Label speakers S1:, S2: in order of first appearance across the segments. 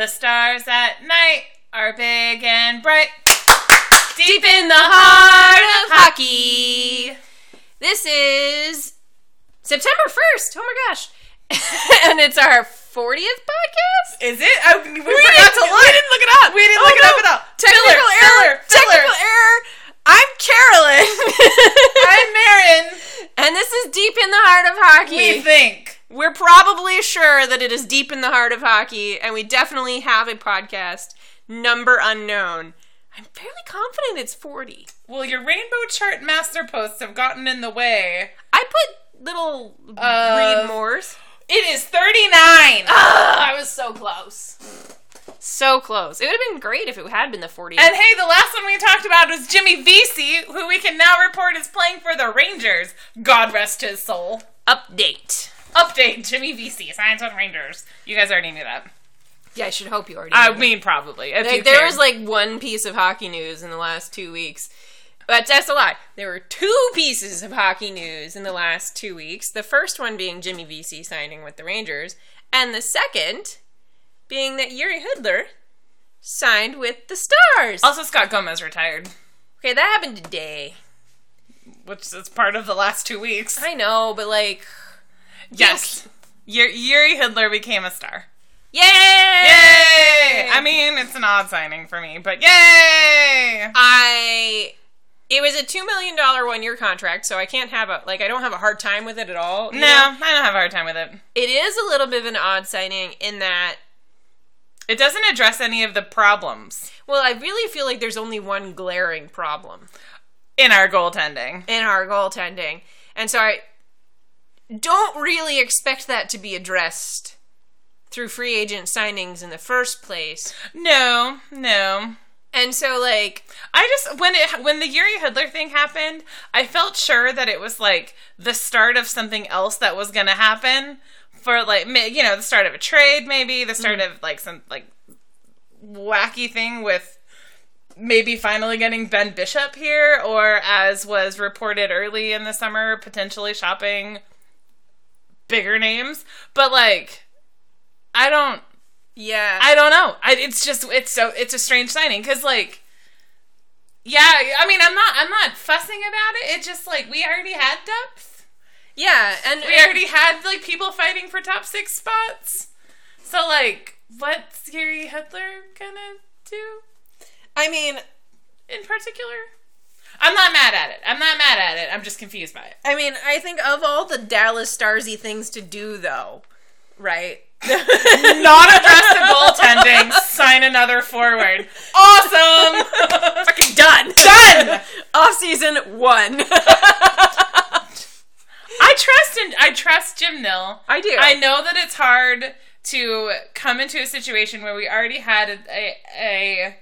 S1: The stars at night are big and bright.
S2: Deep in the heart of hockey. This is September 1st. Oh my gosh. and it's our 40th podcast?
S1: Is it? I, we,
S2: We
S1: forgot to
S2: we
S1: look.
S2: didn't look it up.
S1: We didn't
S2: Oh,
S1: look it up at all.
S2: Technical
S1: Filler,
S2: error.
S1: filler, filler.
S2: Error. I'm Carolyn.
S1: I'm Marin.
S2: and this is Deep in the Heart of Hockey.
S1: We think.
S2: We're probably sure that it is deep in the heart of hockey, and we definitely have a podcast, number unknown. I'm fairly confident it's 40.
S1: Well, your rainbow chart master posts have gotten in the way.
S2: I put little
S1: Uh,
S2: mores.
S1: It is 39.
S2: I was so close. So close. It would have been great if it had been the 40.
S1: And hey, the last one we talked about was Jimmy Vesey, who we can now report is playing for the Rangers. God rest his soul.
S2: update.
S1: Update: Jimmy Vesey, signs with Rangers. You guys already knew that.
S2: Yeah, I should hope you already.
S1: I
S2: knew that.
S1: mean, probably.
S2: Like, there was like one piece of hockey news in the last two weeks. But that's a lie. There were two pieces of hockey news in the last two weeks. The first one being Jimmy Vesey signing with the Rangers, and the second being that Jiri Hudler signed with the Stars.
S1: also Scott Gomez retired,
S2: Okay, that happened today.
S1: which is part of the last two weeks.
S2: I know, but like,
S1: Yes, Jiri, Jiri Hudler became a star.
S2: yay!
S1: Yay! I mean, it's an odd signing for me, but yay!
S2: I it was a two million dollar one year contract, so I can't have a like I don't have a hard time with it at all.
S1: No,
S2: know?
S1: I don't have a hard time with it.
S2: it is a little bit of an odd signing in that
S1: It doesn't address any of the problems
S2: well, I really feel like there's only one glaring problem
S1: in our goaltending.
S2: in our goaltending, and so I don't really expect that to be addressed through free agent signings in the first place.
S1: No, no.
S2: And so like
S1: I just when it when the Jiri Hudler thing happened, I felt sure that it was like the start of something else that was going to happen for like you know the start of a trade, maybe the start mm-hmm. of like some like wacky thing with maybe finally getting Ben Bishop here, or as was reported early in the summer, potentially shopping bigger names. But like, I don't.
S2: yeah,
S1: I don't know. I, it's just it's so it's a strange signing because like, yeah. I mean, I'm not I'm not fussing about it. It's just like we already had depth.
S2: yeah, and
S1: We already had like people fighting for top six spots. So like, what's Jiri Hudler gonna do
S2: I mean
S1: in particular? I'm not mad at it. I'm not mad at it. I'm just confused by it.
S2: I mean, I think of all the Dallas Starsy things to do, though, right?
S1: Not address the goaltending. Sign another forward. Awesome.
S2: Fucking done.
S1: Done.
S2: Off season one.
S1: I trust in I trust Jim Nill.
S2: I do.
S1: I know that it's hard to come into a situation where we already had a, a, a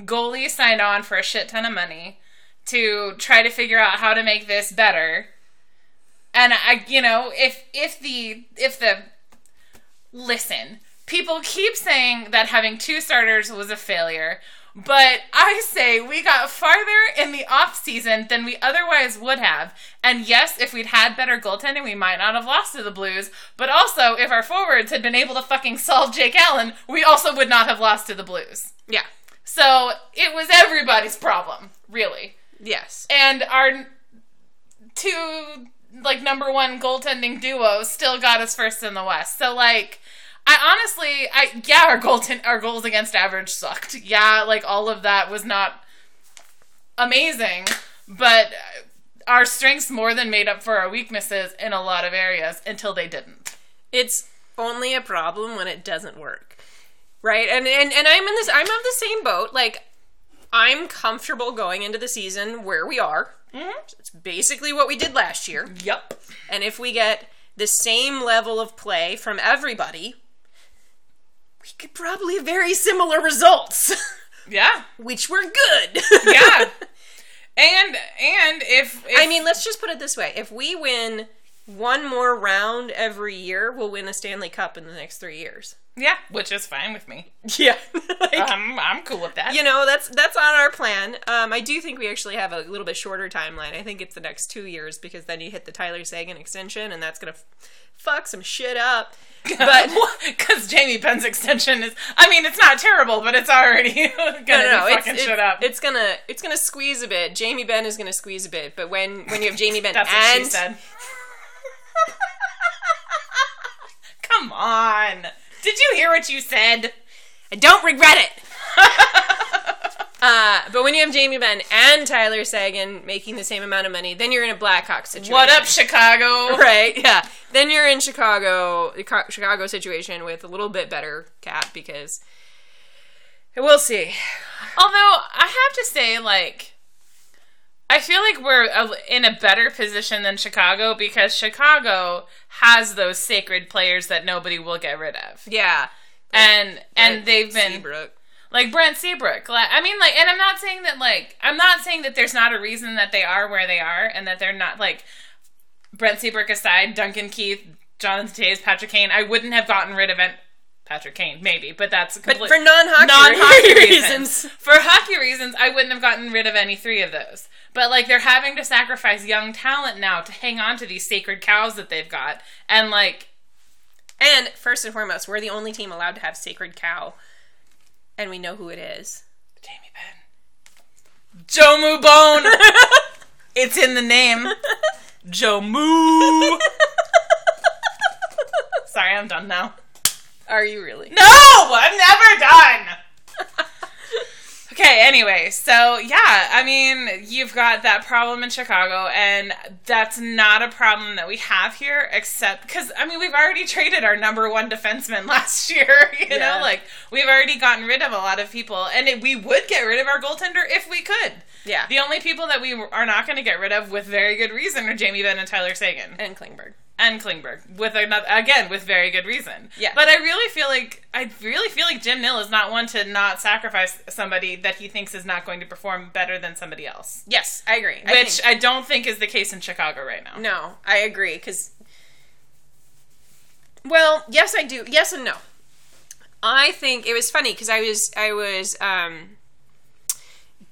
S1: goalie signed on for a shit ton of money to try to figure out how to make this better. And I, you know, if if the if the listen, people keep saying that having two starters was a failure, but I say we got farther in the off season than we otherwise would have. And yes, if we'd had better goaltending, we might not have lost to the Blues. But also, if our forwards had been able to fucking solve Jake Allen, we also would not have lost to the Blues.
S2: yeah.
S1: So it was everybody's problem, really.
S2: Yes.
S1: And our two like number one goaltending duo still got us first in the West. So like I honestly I yeah, our goaltend our goals against average sucked. Yeah, like all of that was not amazing, but our strengths more than made up for our weaknesses in a lot of areas until they didn't.
S2: It's only a problem when it doesn't work. Right? And and, and I'm in this I'm of the same boat. Like I'm comfortable going into the season where we are. Mm-hmm. It's basically what we did last year.
S1: Yep.
S2: And if we get the same level of play from everybody, we could probably have very similar results,
S1: Yeah.
S2: which were good.
S1: Yeah. and and if, if
S2: I mean, let's just put it this way: if we win one more round every year, we'll win a Stanley Cup in the next three years.
S1: Yeah, which is fine with me.
S2: Yeah. like,
S1: I'm, I'm cool with that.
S2: you know, that's that's on our plan. Um, I do think we actually have a little bit shorter timeline. I think it's the next two years because then you hit the Tyler Seguin extension, and that's gonna f- fuck some shit up. But
S1: because Jamie Benn's extension is, I mean, it's not terrible, but it's already gonna
S2: no, no, no,
S1: fucking
S2: it's,
S1: shit up.
S2: it's gonna it's gonna squeeze a bit. Jamie Benn is gonna squeeze a bit, but when when you have Jamie Benn
S1: That's what
S2: and
S1: she said. Come on. Did you hear what you said?
S2: I don't regret it. uh, but when you have Jamie Benn and Tyler Seguin making the same amount of money, then you're in a Blackhawks situation.
S1: What up, Chicago?
S2: Right, yeah. Then you're in Chicago, the Chicago situation with a little bit better cap because we'll see.
S1: Although I have to say, like, I feel like we're uh, in a better position than Chicago because Chicago has those sacred players that nobody will get rid of,
S2: Yeah,
S1: and and they've been
S2: Seabrook.
S1: like Brent Seabrook. Like, I mean, like, and I'm not saying that like I'm not saying that there's not a reason that they are where they are, and that they're not like Brent Seabrook aside, Duncan Keith, Jonathan Toews, Patrick Kane. I wouldn't have gotten rid of it. Patrick Kane, maybe, but that's
S2: But for non-hockey,
S1: non-hockey
S2: reasons.
S1: reasons. For hockey reasons, I wouldn't have gotten rid of any three of those. But like they're having to sacrifice young talent now to hang on to these sacred cows that they've got, and like
S2: And first and foremost, we're the only team allowed to have sacred cow, and we know who it is.
S1: Jamie Benn, Joe Moo Bone. it's in the name, Joe Moo. Sorry, I'm done now.
S2: Are you really?
S1: No, I'm never done. okay, anyway, so yeah, I mean, you've got that problem in Chicago, and that's not a problem that we have here, except because, I mean, we've already traded our number one defenseman last year, you
S2: Yeah.
S1: know, like, we've already gotten rid of a lot of people, and it, we would get rid of our goaltender if we could.
S2: Yeah.
S1: The only people that we are not going to get rid of with very good reason are Jamie Benn and Tyler Seguin
S2: And Klingberg.
S1: And Klingberg with another again with very good reason.
S2: Yeah.
S1: But I really feel like I really feel like Jim Nill is not one to not sacrifice somebody that he thinks is not going to perform better than somebody else.
S2: Yes, I agree. I
S1: Which
S2: think-
S1: I don't think is the case in Chicago right now.
S2: No, I agree because. Well, yes, I do. Yes and no. I think it was funny because I was I was um,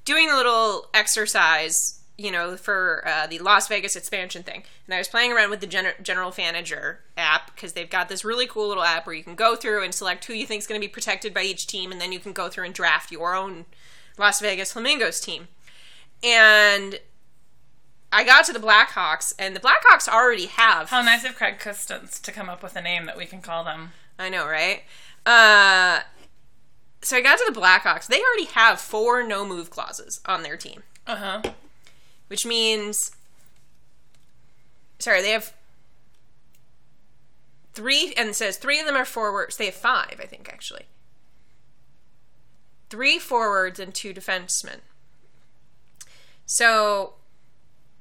S2: doing a little exercise, you know, for uh, the Las Vegas expansion thing, and I was playing around with the Gen- General Manager app because they've got this really cool little app where you can go through and select who you think is going to be protected by each team, and then you can go through and draft your own Las Vegas Flamingos team. And I got to the Blackhawks, and the Blackhawks already have.
S1: How nice of Craig Custance to come up with a name that we can call them.
S2: I know, right? Uh, so I got to the Blackhawks. They already have four no move clauses on their team,
S1: Uh huh.
S2: Which means. Sorry, they have three, and it says three of them are forwards. They have five, I think, actually. Three forwards and two defensemen. So,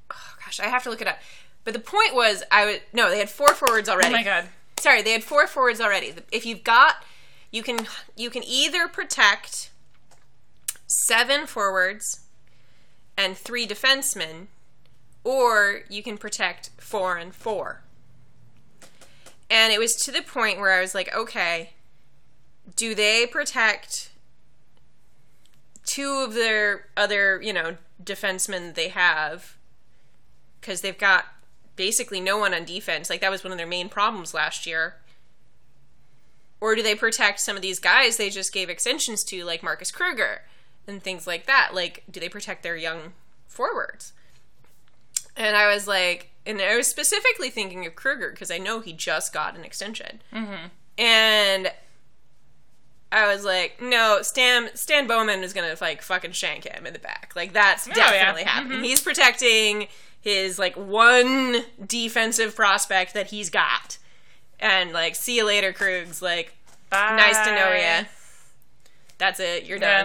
S2: oh gosh, I have to look it up. But the point was, I would no, they had four forwards oh already.
S1: Oh my god.
S2: sorry they had four forwards already if you've got you can you can either protect seven forwards and three defensemen or you can protect four and four and it was to the point where i was like okay do they protect two of their other you know defensemen they have because they've got basically no one on defense. Like that was one of their main problems last year. Or do they protect some of these guys they just gave extensions to, like Marcus Kruger and things like that? Like, do they protect their young forwards? And I was like, and I was specifically thinking of Kruger because I know he just got an extension. Mm-hmm. And I was like, no, Stan Stan Bowman is gonna like fucking shank him in the back. Like that's
S1: Oh, yeah.
S2: definitely happening. He's protecting his like one defensive prospect that he's got. And like, see you later, Krugs. Like,
S1: Bye.
S2: nice to know ya. That's it. You're
S1: Yeah.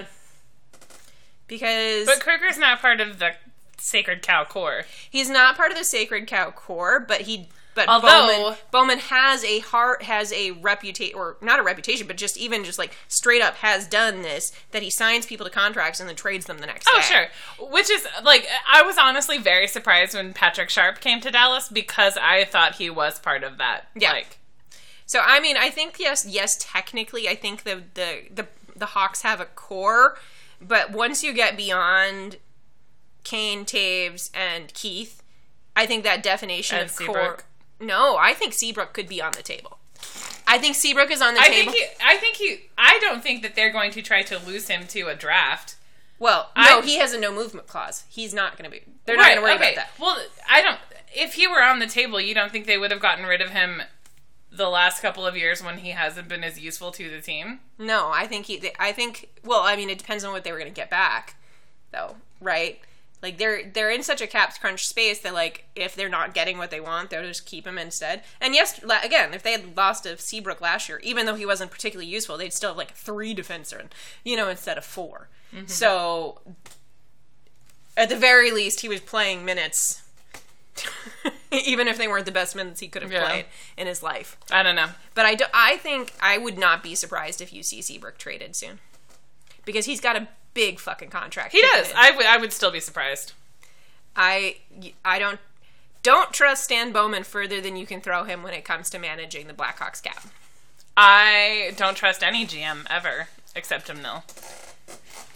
S2: Because
S1: But Kruger's not part of the Sacred Cow Corps.
S2: he's not part of the Sacred Cow Corps, but he. But
S1: Although-
S2: Bowman, Bowman has a heart, has a reputation, or not a reputation, but just even just like straight up has done this. That he signs people to contracts and then trades them the next
S1: Oh,
S2: day.
S1: sure. Which is like I was honestly very surprised when Patrick Sharp came to Dallas because I thought he was part of that.
S2: Yeah.
S1: Like,
S2: So I mean, I think yes, yes, technically, I think the the the the Hawks have a core, but once you get beyond Kane, Toews, and Keith, I think that definition
S1: And
S2: of
S1: Seabrook.
S2: core. No, I think Seabrook could be on the table. I think Seabrook is on the
S1: I
S2: table.
S1: think he, I think he. I don't think that they're going to try to lose him to a draft.
S2: well, no,
S1: I-
S2: he has a no movement clause. He's not going to be. They're not going to worry
S1: okay.
S2: about that.
S1: Well, I don't. If he were on the table, you don't think they would have gotten rid of him the last couple of years when he hasn't been as useful to the team?
S2: No, I think he. I think. Well, I mean, it depends on what they were going to get back, though, right? Like they're they're in such a cap crunch space that like if they're not getting what they want, they'll just keep him instead. And yes, again, if they had lost to Seabrook last year, even though he wasn't particularly useful, they'd still have like three defensemen, you know, instead of 4 mm-hmm. So at the very least, he was playing minutes. even if they weren't the best minutes he could have
S1: Yeah.
S2: played in his life.
S1: I don't know.
S2: But I, do, I think I would not be surprised if you see Seabrook traded soon. Because he's got a big fucking contract.
S1: He does.
S2: in.
S1: I would. Still be surprised.
S2: I, I don't don't trust Stan Bowman further than you can throw him when it comes to managing the Blackhawks cap.
S1: I don't trust any GM ever except him. Nill.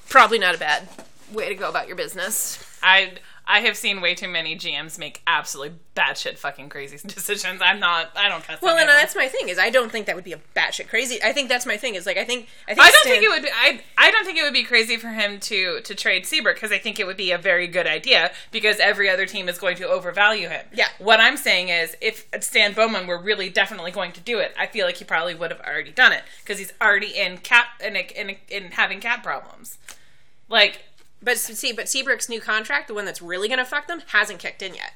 S2: Probably not a bad way to go about your business.
S1: I I have seen way too many GMs make absolutely batshit fucking crazy decisions. I'm not. I don't trust.
S2: Well, and that's my thing is I don't think that would be a batshit crazy. I think that's my thing is like I think I think
S1: I don't
S2: Stan-
S1: think it would be. I I don't think it would be crazy for him to to trade Seabrook because I think it would be a very good idea because every other team is going to overvalue him.
S2: Yeah.
S1: What I'm saying is, if Stan Bowman were really definitely going to do it, I feel like he probably would have already done it because he's already in cap in a, in, a, in having cap problems. Like
S2: But see, but Seabrook's new contract, the one that's really going to fuck them, hasn't kicked in yet.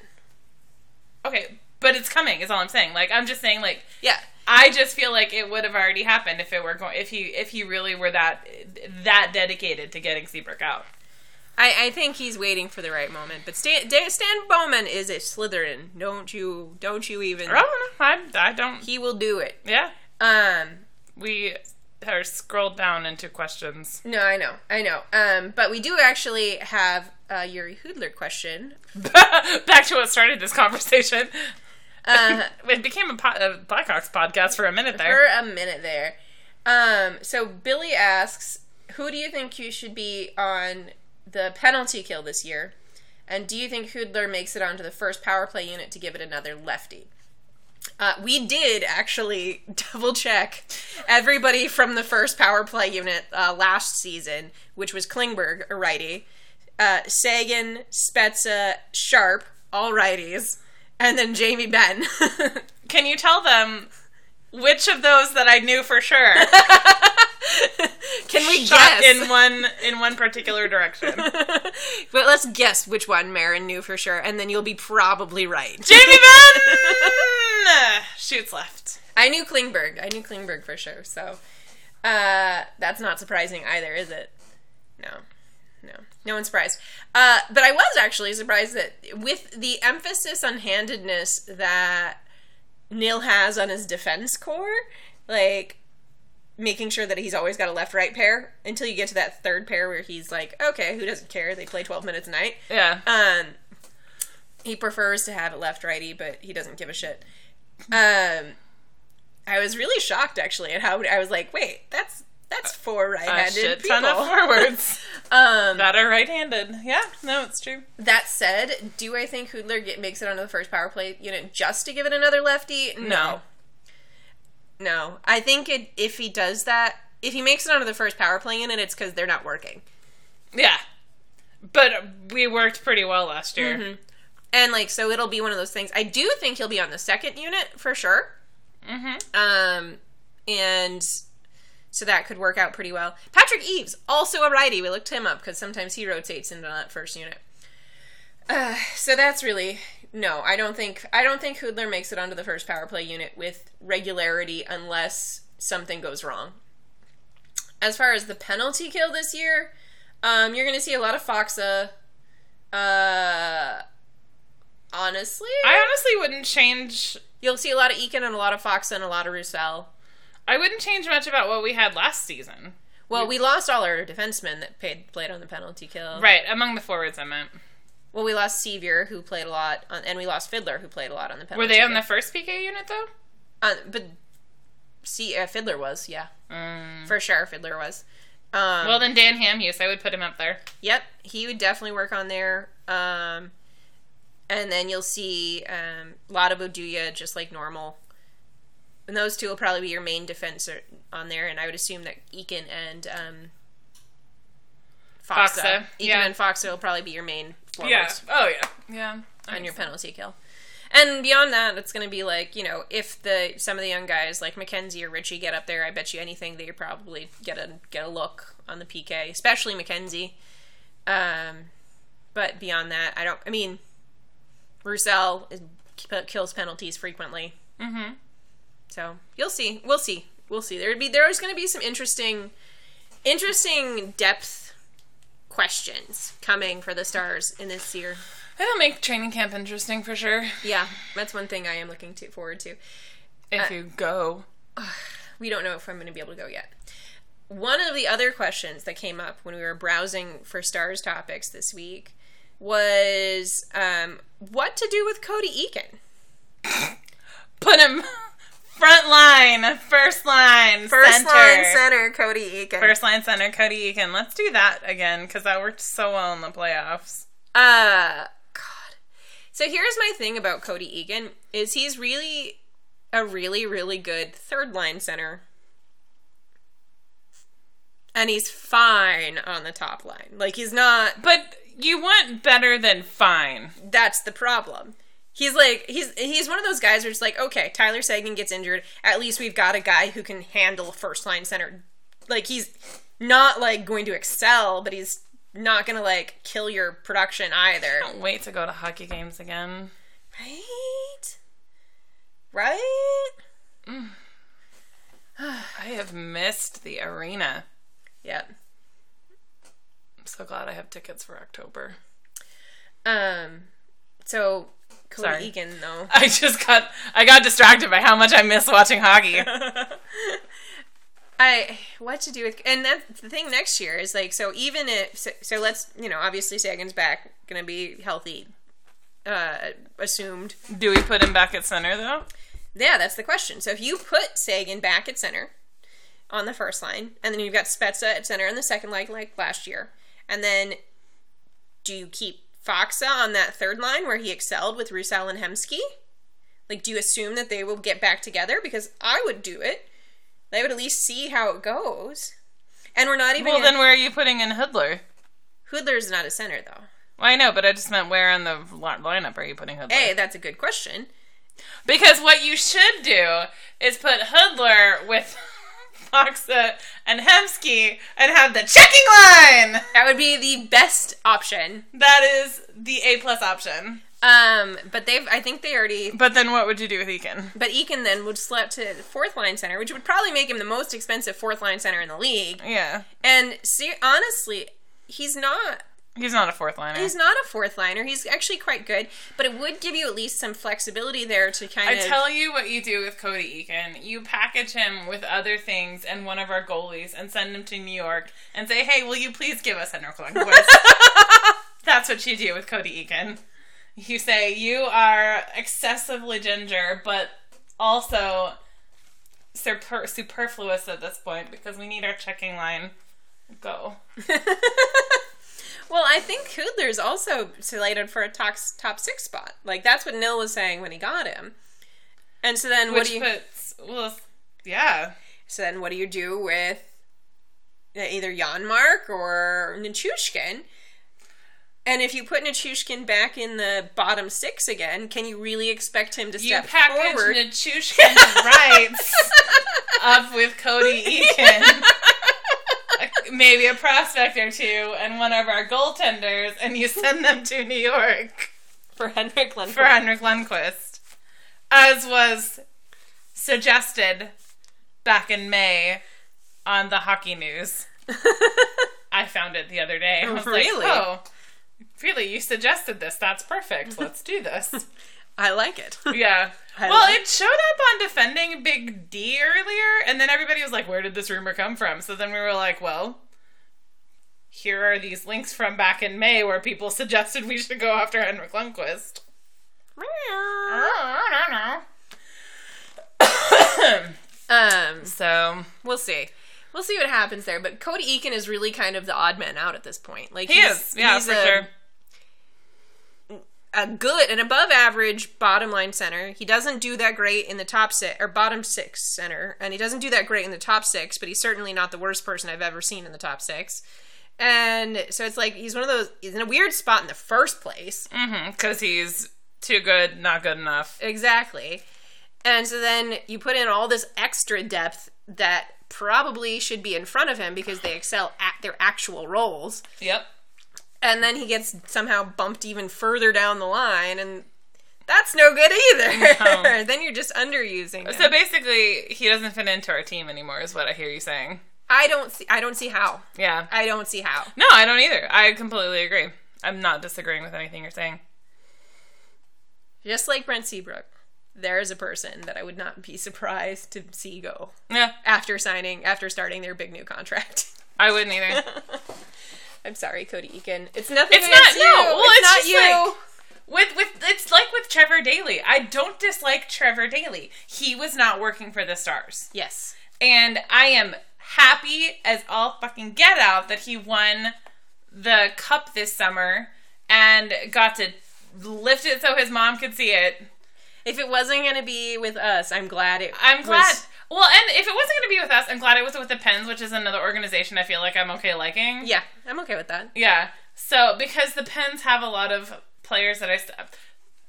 S1: okay, but it's coming. Is all I'm saying. Like I'm just saying. Like
S2: Yeah.
S1: I just feel like it would have already happened if it were going if he if he really were that that dedicated to getting Seabrook out.
S2: I, I think he's waiting for the right moment. But Stan, Stan Bowman is a Slytherin. Don't you? Don't you even?
S1: I don't know. I, I don't.
S2: He will do it.
S1: Yeah.
S2: Um.
S1: We are scrolled down into questions.
S2: No, I know, I know. Um. But we do actually have a Jiri Hudler question.
S1: Back to what started this conversation.
S2: Uh,
S1: It became a, po- a Blackhawks podcast for a minute there.
S2: for a minute there. Um. So Billy asks, "Who do you think you should be on the penalty kill this year?" And do you think Hudler makes it onto the first power play unit to give it another lefty? Uh, we did actually double check everybody from the first power play unit uh, last season, which was Klingberg, a righty, uh, Seguin, Spezza, Sharp, all righties, and then Jamie Benn.
S1: Can you tell them which of those that I knew for sure
S2: Can we
S1: shot
S2: guess?
S1: in one in one particular direction?
S2: but let's guess which one Marin knew for sure, and then you'll be probably right.
S1: Jamie Benn shoots left.
S2: I knew Klingberg. I knew Klingberg for sure. So uh, that's not surprising either, is it? No, no, no one's surprised. Uh, but I was actually surprised that with the emphasis on handedness that Nill has on his defense corps, like making sure that he's always got a left-right pair until you get to that third pair where he's like, okay, who doesn't care? They play twelve minutes a night.
S1: Yeah.
S2: Um, he prefers to have it left righty, but he doesn't give a shit. Um, I was really shocked actually at how I was like, wait, that's that's four right-handed people.
S1: ton of forwards
S2: um,
S1: that are right-handed. Yeah, no, it's true.
S2: that said, do I think Hudler get, makes it onto the first power play unit just to give it another lefty? No, no. I think it, if he does that, if he makes it onto the first power play unit, it's because they're not working.
S1: Yeah, but we worked pretty well last year.
S2: Mm-hmm. And like, so it'll be one of those things. I do think he'll be on the second unit for sure.
S1: Mm-hmm.
S2: Um, and so that could work out pretty well. Patrick Eaves, also a righty. We looked him up because sometimes he rotates into that first unit. Uh, so that's really no. I don't think I don't think Hudler makes it onto the first power play unit with regularity unless something goes wrong. As far as the penalty kill this year, um, you're going to see a lot of Faksa. Uh, honestly,
S1: I honestly wouldn't change.
S2: you'll see a lot of Eakin and a lot of Faksa and a lot of Roussel.
S1: I wouldn't change much about what we had last season.
S2: Well, we lost all our defensemen that paid, played on the penalty kill.
S1: Right among the forwards, I meant.
S2: Well, we lost Sevier, who played a lot, on, and we lost Fiddler, who played a lot on the penalty
S1: Were they on the first PK unit though?
S2: Uh, but see uh, Fiddler was, yeah, for sure. Fiddler was. Um,
S1: Well, then Dan Hamhuis, I would put him up there.
S2: Yep, he would definitely work on there. Um, and then you'll see a um, Lada Boduya just like normal. And those two will probably be your main defense on there. And I would assume that Eakin and um, Faksa,
S1: Faksa,
S2: Eakin
S1: yeah.
S2: and Faksa will probably be your main forwards
S1: Oh, yeah. Yeah.
S2: on your penalty kill. And beyond that, it's going to be like you know, if the some of the young guys like McKenzie or Ritchie get up there, I bet you anything they probably get a get a look on the PK, especially McKenzie. Um, but beyond that, I don't. I mean, Roussel is, kills penalties frequently,
S1: Mm-hmm.
S2: so you'll see. We'll see. We'll see. There'd be there's going to be some interesting, interesting depth questions coming for the stars in this year.
S1: It'll make training camp interesting for sure.
S2: Yeah, that's one thing I am looking to forward to.
S1: If
S2: Uh,
S1: you go.
S2: we don't know if I'm going to be able to go yet. One of the other questions that came up when we were browsing for stars topics this week was um, what to do with Cody Eakin.
S1: Put him front line, first line, center.
S2: Line center, Cody Eakin.
S1: First line center, Cody Eakin. Let's do that again because that worked so well in the playoffs.
S2: Uh, God. So here's my thing about Cody Eakin is he's really a really really good third line center. And he's fine on the top line. Like he's not
S1: But you want better than fine.
S2: that's the problem. He's like he's he's one of those guys it's like, okay, Tyler Seguin gets injured. At least we've got a guy who can handle first line center. Like he's not like going to excel, but he's not gonna like kill your production either.
S1: Can't wait to go to hockey games again.
S2: Right? Right?
S1: I have missed the arena.
S2: Yep.
S1: I'm so glad I have tickets for October.
S2: Um so Cody
S1: Sorry.
S2: Eakin though.
S1: I just got I got distracted by how much I miss watching hockey.
S2: I what to do with and that's the thing next year is like so even if so, so let's you know obviously Seguin's back gonna be healthy uh assumed
S1: do we put him back at center though?
S2: yeah that's the question so if you put Seguin back at center on the first line and then you've got Spezza at center on the second line like last year and then do you keep Faksa on that third line where he excelled with Roussel and Hemsky like do you assume that they will get back together because I would do it they would at least see how it goes and we're not even
S1: Well, then where are you putting in Hudler?
S2: Hudler's not a center though.
S1: Well, I know, but I just meant where in the li- lineup are you putting Hudler?
S2: Hey, that's a good question.
S1: Because what you should do is put Hudler with Faksa and Hemsky and have the checking line.
S2: That would be the best option.
S1: That is the A plus option.
S2: Um, but they've I think they already
S1: But then what would you do with Eakin?
S2: but Eakin then would slap to fourth line center, which would probably make him the most expensive fourth line center in the league.
S1: Yeah,
S2: And see honestly, he's not
S1: he's not a fourth liner.
S2: he's not a fourth liner. He's actually quite good, but it would give you at least some flexibility there to kind
S1: I
S2: of I
S1: tell you what you do with Cody Eakin. You package him with other things and one of our goalies and send him to New York and say, hey, will you please give us Henrik Lundqvist? That's what you do with Cody Eakin. You say, you are excessively ginger, but also super- superfluous at this point because we need our checking line. Go.
S2: Well, I think Hudler's also slated for a top, top six spot. Like that's what Nill was saying when he got him. And so then what
S1: Which
S2: do you
S1: puts, well, yeah.
S2: So then, what do you do with uh, either Janmark or Nichushkin? And if you put Nichushkin back in the bottom six again, can you really expect him to
S1: You
S2: step
S1: package
S2: forward?
S1: Nichushkin's rights up with Cody Eakin, maybe a prospect or two, and one of our goaltenders, and you send them to New York
S2: for Henrik Lundqvist.
S1: for Henrik Lundqvist, as was suggested back in May on the hockey news. I found it the other day. I was
S2: Really?
S1: like, oh, really? You suggested this? That's perfect. Let's do this.
S2: I like it.
S1: Yeah.
S2: I
S1: well,
S2: like-
S1: it showed up on defending Big D earlier, and then everybody was like, "Where did this rumor come from?" So then we were like, "Well, here are these links from back in May where people suggested we should go after Henrik Lundqvist."
S2: Um,
S1: So
S2: we'll see. We'll see what happens there. But Cody Eakin is really kind of the odd man out at this point. Like
S1: he
S2: he's,
S1: is, yeah,
S2: he's
S1: for
S2: a,
S1: sure.
S2: A good and above average bottom line center. He doesn't do that great in the top six or bottom six center, and he doesn't do that great in the top six. But he's certainly not the worst person I've ever seen in the top six. And so it's like he's one of those. He's in a weird spot in the first place.
S1: Mm-hmm, because he's too good, not good enough.
S2: Exactly. And so then you put in all this extra depth that probably should be in front of him because they excel at their actual roles.
S1: Yep.
S2: And then he gets somehow bumped even further down the line and that's no good either.
S1: No.
S2: then you're just underusing.
S1: So basically, he doesn't fit into our team anymore, is what I hear you saying.
S2: I don't see I don't see how.
S1: Yeah.
S2: I don't see how.
S1: No, I don't either. I completely agree. I'm not disagreeing with anything you're saying.
S2: Just like Brent Seabrook, there is a person that I would not be surprised to see go
S1: Yeah,
S2: after signing after starting their big new contract.
S1: I wouldn't either.
S2: I'm sorry, Cody Eakin. It's nothing
S1: It's not-
S2: you.
S1: no, well,
S2: it's,
S1: it's
S2: not
S1: just
S2: you.
S1: like- with with it's like with Trevor Daley. I don't dislike Trevor Daley. He was not working for the Stars.
S2: yes.
S1: And I am happy as all fucking get out that he won the cup this summer and got to lift it so his mom could see it.
S2: If it wasn't going to be with us, I'm glad it
S1: I'm
S2: was-
S1: glad. Well, and if it wasn't going to be with us, I'm glad it was with the Pens, which is another organization I feel like I'm okay liking.
S2: yeah, I'm okay with that.
S1: Yeah. So because the Pens have a lot of players that I st-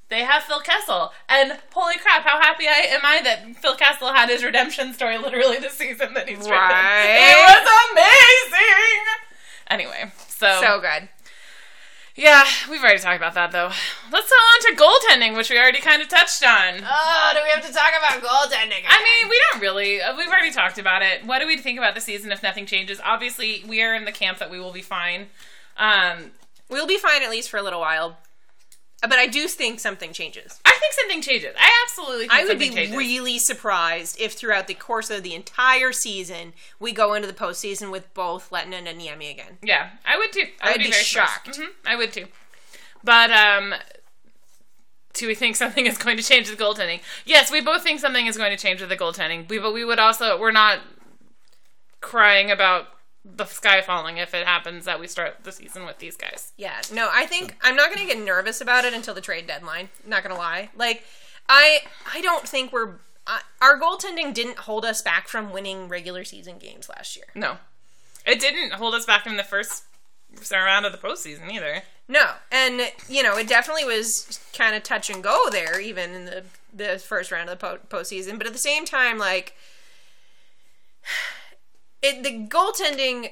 S1: they have Phil Kessel, and holy crap, how happy I am I that Phil Kessel had his redemption story literally this season that he's written.
S2: Right.
S1: It was amazing. Anyway, so,
S2: So good.
S1: Yeah, we've already talked about that though. Let's go on to goaltending, which we already kind of touched on.
S2: Oh, do we have to talk about goaltending?
S1: I mean, we don't really. uh, We've already talked about it. What do we think about the season if nothing changes? Obviously, we are in the camp that we will be fine. Um,
S2: we'll be fine at least for a little while. But I do think something changes.
S1: I think something changes. I absolutely think
S2: I would be
S1: changes.
S2: really surprised if throughout the course of the entire season we go into the postseason with both Lehtonen and Niemi again.
S1: Yeah, I would too. I would
S2: I'd be
S1: very
S2: shocked.
S1: hmm I would too. But um, do we think something is going to change with the goaltending? Yes, we both think something is going to change with the goaltending. We, but we would also we're not crying about the sky falling if it happens that we start the season with these guys.
S2: Yeah, no, I think I'm not going to get nervous about it until the trade deadline. Not going to lie. Like, I I don't think we're uh, our goaltending didn't hold us back from winning regular season games last year.
S1: No, it didn't hold us back in the first round of the postseason either.
S2: No, and you know it definitely was kind of touch and go there, even in the the first round of the po- postseason. But at the same time, like it, the goaltending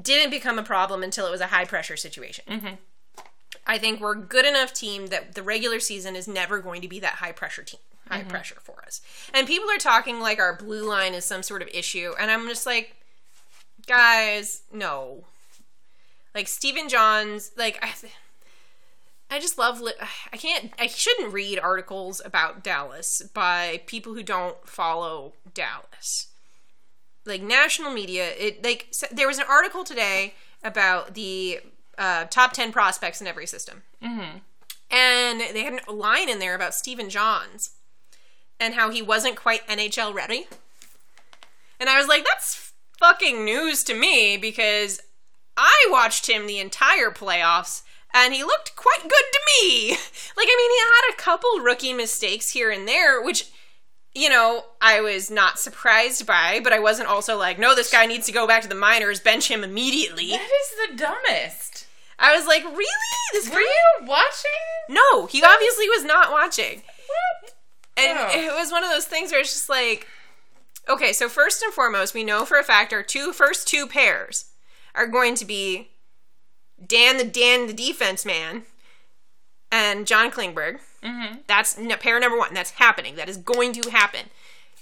S2: didn't become a problem until it was a high pressure situation.
S1: Mm-hmm.
S2: I think we're a good enough team that the regular season is never going to be that high pressure team, high
S1: Mm-hmm.
S2: pressure for us. And people are talking like our blue line is some sort of issue, and I'm just like, guys, no. Like Stephen Johns, like I, I just love. Li- I can't. I shouldn't read articles about Dallas by people who don't follow Dallas. Like national media, it like s- there was an article today about the uh, top ten prospects in every system, mm-hmm. and they had a line in there about Stephen Johns and how he wasn't quite NHL ready. And I was like, that's fucking news to me because I watched him the entire playoffs and he looked quite good to me. Like, I mean, he had a couple rookie mistakes here and there, which, you know, I was not surprised by, but I wasn't also like, no, this guy needs to go back to the minors, bench him immediately.
S1: That is the dumbest.
S2: I was like, really? This
S1: Were
S2: guy?
S1: you watching?
S2: No, he obviously was not watching.
S1: What?
S2: And
S1: Oh.
S2: it was one of those things where it's just like, okay, so first and foremost, we know for a fact our two first two pairs are going to be Dan the Dan the defense man and John Klingberg.
S1: Mm-hmm.
S2: That's pair number one. That's happening. That is going to happen.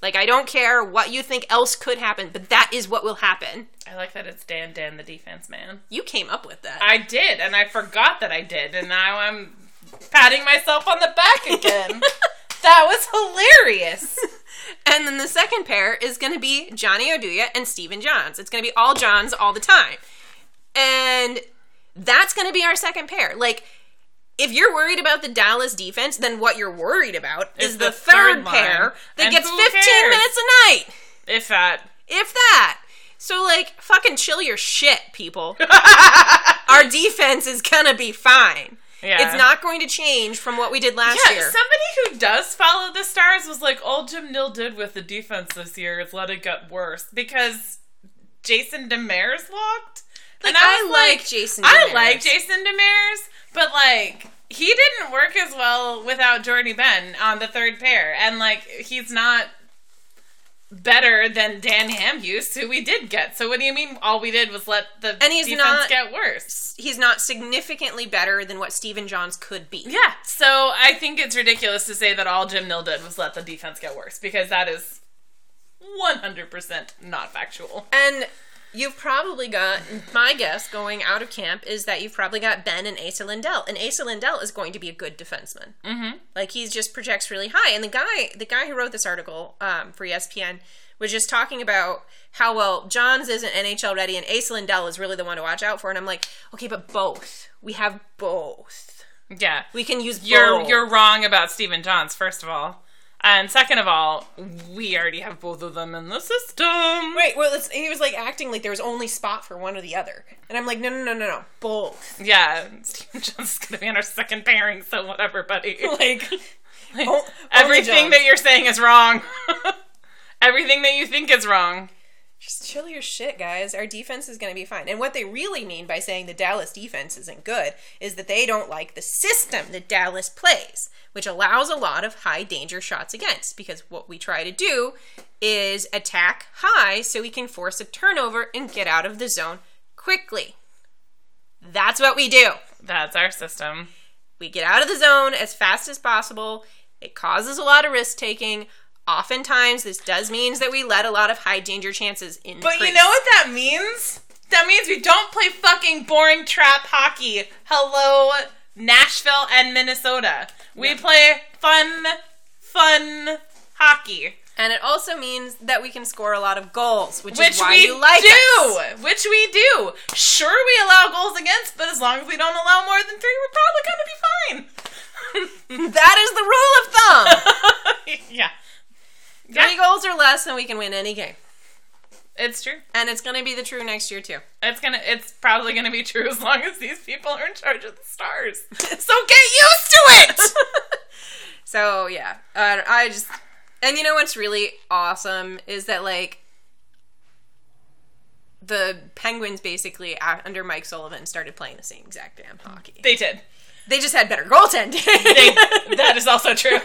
S2: Like I don't care what you think else could happen, but that is what will happen.
S1: I like that it's Dan Dan the defense man.
S2: You came up with that.
S1: I did, and I forgot that I did, and now I'm patting myself on the back again. that was hilarious.
S2: And then the second pair is going to be Johnny Oduya and Stephen Johns. It's going to be all Johns all the time. And that's going to be our second pair. Like, if you're worried about the Dallas defense, then what you're worried about is
S1: Is
S2: the,
S1: the
S2: third,
S1: third
S2: pair that
S1: And
S2: gets 15
S1: cares?
S2: minutes a night,
S1: If that.
S2: if that. So like, fucking chill your shit, people. Our defense is gonna be fine.
S1: Yeah.
S2: It's not going to change from what we did last year.
S1: Yeah,
S2: year.
S1: somebody who does follow the Stars was like, all Jim Nill did with the defense this year is let it get worse because Jason Demers locked.
S2: Like,
S1: and
S2: I
S1: was
S2: like Jason
S1: I like Jason Demers, but like he didn't work as well without Jordie Benn on the third pair, and like he's not better than Dan Hamhuis, who we did get. So what do you mean? All we did was let the
S2: And he's
S1: defense
S2: not-
S1: get worse.
S2: He's not significantly better than what Stephen Johns could be.
S1: Yeah, so I think it's ridiculous to say that all Jim Nill did was let the defense get worse because that is 100% not factual.
S2: And you've probably got my guess going out of camp is that you've probably got Benn and Esa Lindell, and Esa Lindell is going to be a good defenseman. Mm-hmm. Like he just projects really high. And the guy, the guy who wrote this article um, for ESPN, was just talking about how well Johns isn't NHL ready, and Esa Lindell is really the one to watch out for. And I'm like, okay, but both. We have both.
S1: Yeah.
S2: We can use
S1: You're
S2: both.
S1: you're wrong about Stephen Johns, first of all. And second of all, we already have both of them in the system.
S2: Right. Well, it's, he was like acting like there was only spot for one or the other, and I'm like, no, no, no, no, no, both.
S1: Yeah, Stephen Johns is going to be on our second pairing, so whatever, buddy.
S2: Like,
S1: Like,
S2: o- only
S1: everything that you're saying is wrong. everything that you think is wrong.
S2: Just chill your shit, guys. Our defense is going to be fine. And what they really mean by saying the Dallas defense isn't good is that they don't like the system that Dallas plays, which allows a lot of high danger shots against. Because what we try to do is attack high so we can force a turnover and get out of the zone quickly. That's what we do.
S1: That's our system.
S2: We get out of the zone as fast as possible. It causes a lot of risk taking. Oftentimes, this does means that we let a lot of high danger chances in.
S1: But you know what that means? That means we don't play fucking boring trap hockey. Hello, Nashville and Minnesota. We play fun, fun hockey.
S2: And it also means that we can score a lot of goals, which,
S1: Which
S2: is why
S1: we
S2: you like
S1: do.
S2: us.
S1: Which we do. Sure, we allow goals against, but as long as we don't allow more than three, we're probably gonna be fine.
S2: That is the rule of thumb.
S1: yeah.
S2: Three goals or less, and we can win any game.
S1: It's true.
S2: And it's going to be the true next year too.
S1: It's gonna. It's probably gonna be true as long as these people are in charge of the stars. so get used to it.
S2: So yeah, uh, I just and you know what's really awesome is that like the Penguins basically under Mike Sullivan started playing the same exact damn hockey.
S1: they did.
S2: They just had better goaltending.
S1: They, that is also true.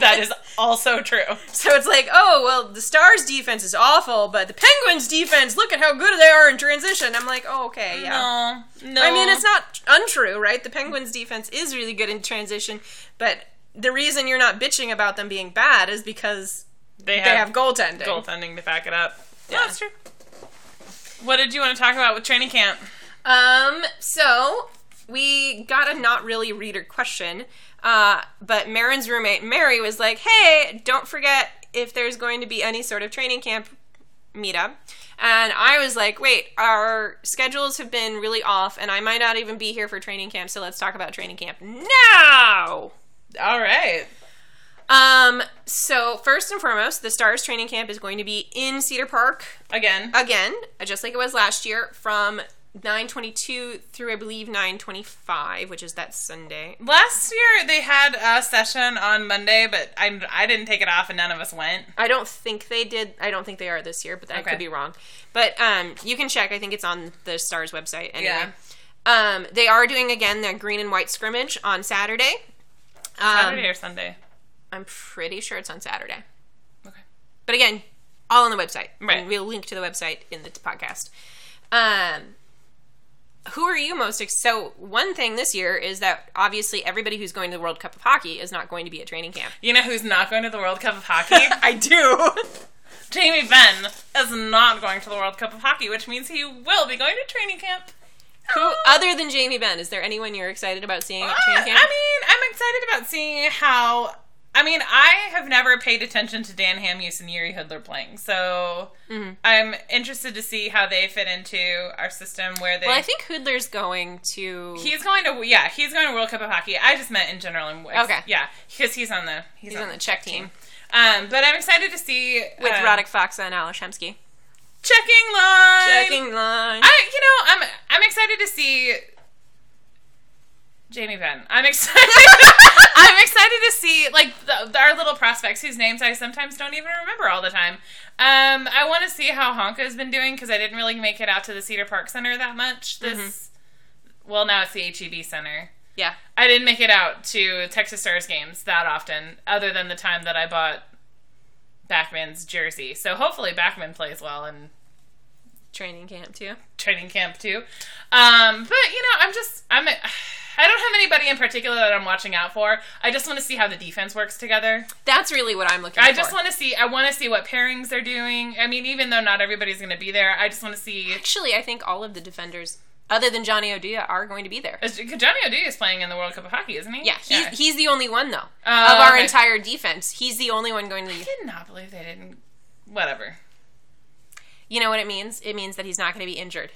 S1: That is also true.
S2: So it's like, oh well, the Stars' defense is awful, but the Penguins' defense, look at how good they are in transition. I'm like, oh okay, yeah.
S1: No, no.
S2: I mean, it's not untrue, right? The Penguins' defense is really good in transition, but the reason you're not bitching about them being bad is because
S1: They
S2: they
S1: have,
S2: have goaltending.
S1: goaltending to back it up. Yeah,
S2: Yeah.
S1: that's true. What did you want to talk about with training camp?
S2: Um, so we got a not really reader question, uh, but Marin's roommate Mary was like, "Hey, don't forget if there's going to be any sort of training camp meetup." And I was like, "Wait, our schedules have been really off, and I might not even be here for training camp. So let's talk about training camp now."
S1: All right.
S2: Um, so first and foremost, the Stars training camp is going to be in Cedar Park
S1: Again.
S2: again, just like it was last year, from 922 through I believe 925, which is that Sunday.
S1: Last year they had a session on Monday, but I I didn't take it off and none of us went.
S2: I don't think they did. I don't think they are this year, but I
S1: Okay.
S2: could be wrong. But um, you can check. I think it's on the Stars website. Anyway.
S1: Yeah.
S2: Um, they are doing again their green and white scrimmage on Saturday. Um,
S1: Saturday or Sunday.
S2: I'm pretty sure it's on Saturday.
S1: Okay.
S2: But again, all on the website.
S1: Right.
S2: And we'll link to the website in the podcast. Um, who are you most ex- so one thing this year is that obviously everybody who's going to the World Cup of Hockey is not going to be at training camp.
S1: You know who's not going to the World Cup of Hockey?
S2: I do.
S1: Jamie Benn is not going to the World Cup of Hockey, which means he will be going to training camp.
S2: who other than Jamie Benn is there anyone you're excited about seeing at
S1: Uh,
S2: training camp?
S1: I mean, I'm excited about seeing how I mean, I have never paid attention to Dan Hamhuis and Jiri Hudler playing, so
S2: Mm-hmm.
S1: I'm interested to see how they fit into our system. Where they,
S2: Well, I think Hudler's going to.
S1: he's going to, yeah, he's going to World Cup of Hockey. I just meant in general. and-
S2: Okay.
S1: yeah, because he's on the he's,
S2: he's on the Czech team
S1: Um, but I'm excited to see
S2: with
S1: uh,
S2: Radek Fox and Alex Hemsky.
S1: checking line.
S2: Checking line.
S1: I, you know, I'm I'm excited to see Jamie Benn. I'm excited. I'm excited to see like the, our little prospects whose names I sometimes don't even remember all the time. Um, I want to see how Honka has been doing because I didn't really make it out to the Cedar Park Center that much. This, well, now it's the HEB Center.
S2: yeah.
S1: I didn't make it out to Texas Stars games that often, other than the time that I bought Backman's jersey. So hopefully Backman plays well and
S2: Training camp too.
S1: training camp too. Um, but you know, I'm just I'm I don't have anybody in particular that I'm watching out for. I just want to see how the defense works together.
S2: That's really what I'm looking
S1: I
S2: for.
S1: I just want to see I want to see what pairings they're doing. I mean, even though not everybody's going to be there, I just want to see
S2: Actually, I think all of the defenders, other than Johnny Oduya, are going to be there.
S1: Johnny Oduya is playing in the World Cup of Hockey, isn't he?
S2: Yeah, he's, he's the only one though
S1: Oh,
S2: of our
S1: okay.
S2: entire defense. He's the only one going to
S1: I
S2: the.
S1: did not believe they didn't. Whatever.
S2: You know what it means? It means that he's not going to be injured.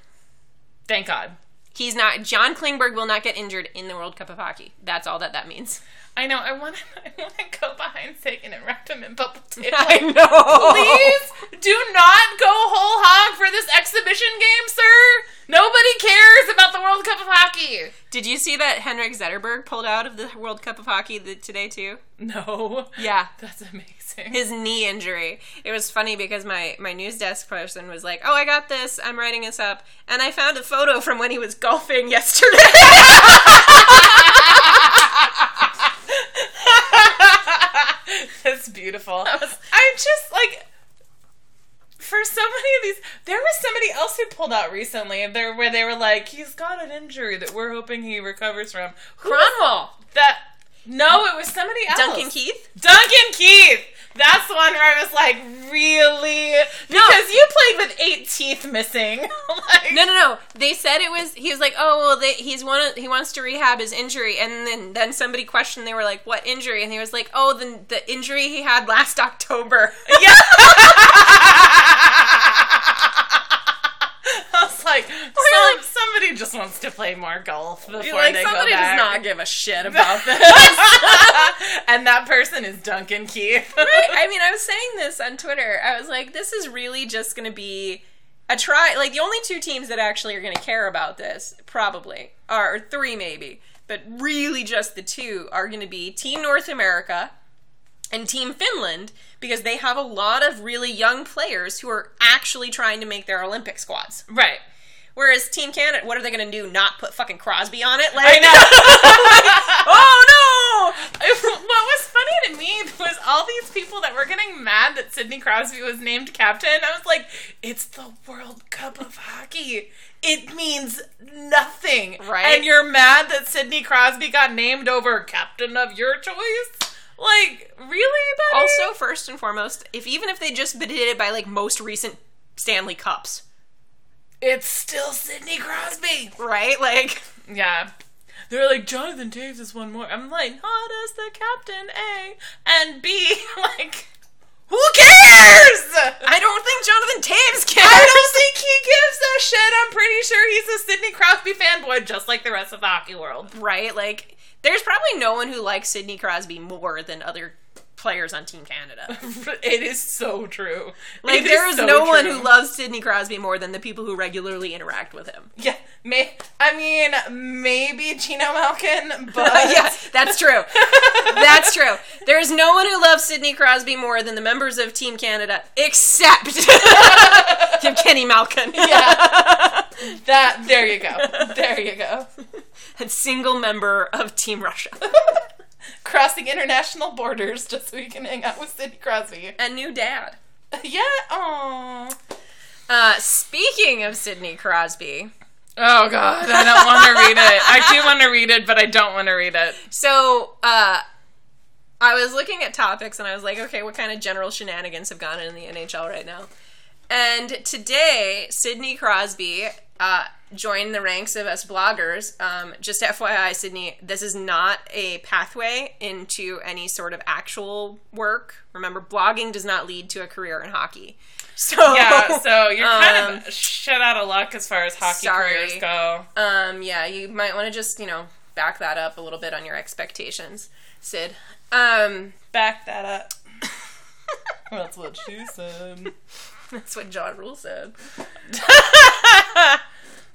S1: Thank God.
S2: He's not. John Klingberg will not get injured in the World Cup of Hockey. That's all that that means.
S1: I know. I want to. I want to go behind Seguin and wrap him in bubble tape.
S2: I know.
S1: Please do not go whole hog for this exhibition game, sir. Nobody cares about the World Cup of Hockey.
S2: Did you see that Henrik Zetterberg pulled out of the World Cup of Hockey today too?
S1: No.
S2: Yeah.
S1: That's amazing.
S2: His knee injury. It was funny because my my news desk person was like, "Oh, I got this. I'm writing this up, and I found a photo from when he was golfing yesterday."
S1: That's beautiful. I'm just like for so many of these there was somebody else who pulled out recently there where they were like, he's got an injury that we're hoping he recovers from. Who was
S2: Kronwall,
S1: that no, it was somebody else.
S2: Duncan Keith.
S1: Duncan Keith. That's the one where I was like, really? Because you played with eight teeth missing. like,
S2: No, no, no. They said it was. He was like, "Oh, well, they, he's one. He wants to rehab his injury." And then, then somebody questioned. They were like, "What injury?" And he was like, "Oh, the the injury he had last October."
S1: Yeah. I was like, some, somebody just wants to play more golf before
S2: like,
S1: they
S2: somebody
S1: go back.
S2: does not give a shit about this.
S1: and that person is Duncan Keith.
S2: right? I mean, I was saying this on Twitter. I was like, this is really just going to be a try. Like, the only two teams that actually are going to care about this, probably, are or three maybe, but really just the two are going to be Team North America and Team Finland because they have a lot of really young players who are actually trying to make their Olympic squads.
S1: right.
S2: Whereas Team Canada, what are they going to do? Not put fucking Crosby on it? Like,
S1: I know.
S2: oh no!
S1: what was funny to me was all these people that were getting mad that Sidney Crosby was named captain. I was like, it's the World Cup of Hockey. It means nothing.
S2: Right.
S1: And you're mad that Sidney Crosby got named over captain of your choice? Like, really, buddy?
S2: Also, first and foremost, if even if they just did it by like most recent Stanley Cups,
S1: it's still Sidney Crosby.
S2: right? Like,
S1: Yeah. They're like, Jonathan Toews is one more. I'm like, how does the captain A and B like who cares?
S2: I don't think Jonathan Toews cares.
S1: I don't think he gives a shit. I'm pretty sure he's a Sidney Crosby fanboy, just like the rest of the hockey world.
S2: right? Like, there's probably no one who likes Sidney Crosby more than other players on Team Canada.
S1: It is so true.
S2: Like,
S1: It
S2: there is
S1: so
S2: no one who loves Sidney Crosby more than the people who regularly interact with him.
S1: Yeah, may I mean maybe Geno Malkin, but
S2: yeah, that's true. That's true. There's no one who loves Sidney Crosby more than the members of Team Canada, except Kenny Malkin.
S1: yeah. That there you go. There you go.
S2: A single member of Team Russia.
S1: Crossing international borders just so we can hang out with Sidney Crosby.
S2: A new dad.
S1: Yeah. Oh.
S2: Uh, speaking of Sidney Crosby,
S1: Oh God, I don't want to read it. I do want to read it, but I don't want to read it.
S2: so uh, I was looking at topics and I was like, okay, what kind of general shenanigans have gone on in the NHL right now? And today, Sidney Crosby uh, joined the ranks of us bloggers. Um, just FYI, Sydney, this is not a pathway into any sort of actual work. Remember, blogging does not lead to a career in hockey. So
S1: Yeah, so you're kind
S2: Um,
S1: of shit out of luck as far as hockey
S2: sorry.
S1: careers go.
S2: Um, yeah, you might want to just, you know, back that up a little bit on your expectations, Sid. Um,
S1: Back that up. That's what she said.
S2: that's what John Rule said.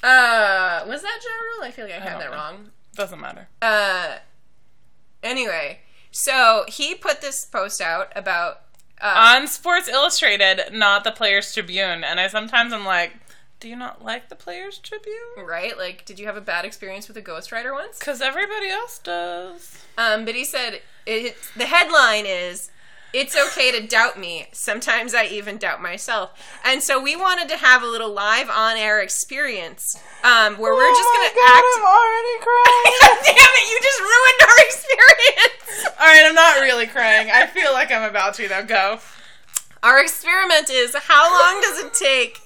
S2: Uh, was that John Rule? I feel like I had
S1: don't
S2: that
S1: know.
S2: wrong.
S1: Doesn't matter.
S2: Uh, anyway, so he put this post out about. Uh,
S1: On Sports Illustrated, not the Players Tribune, and I sometimes I'm like, do you not like the Players Tribune?
S2: right? Like, did you have a bad experience with a ghostwriter once?
S1: Because everybody else does.
S2: Um, but he said it, the headline is "It's okay to doubt me. Sometimes I even doubt myself." And so we wanted to have a little live on-air experience um, where we're just gonna act.
S1: I'm already crying.
S2: Damn it! You just ruined our experience.
S1: All right, I'm not really crying. I feel like I'm about to though. Go.
S2: Our experiment is how long does it take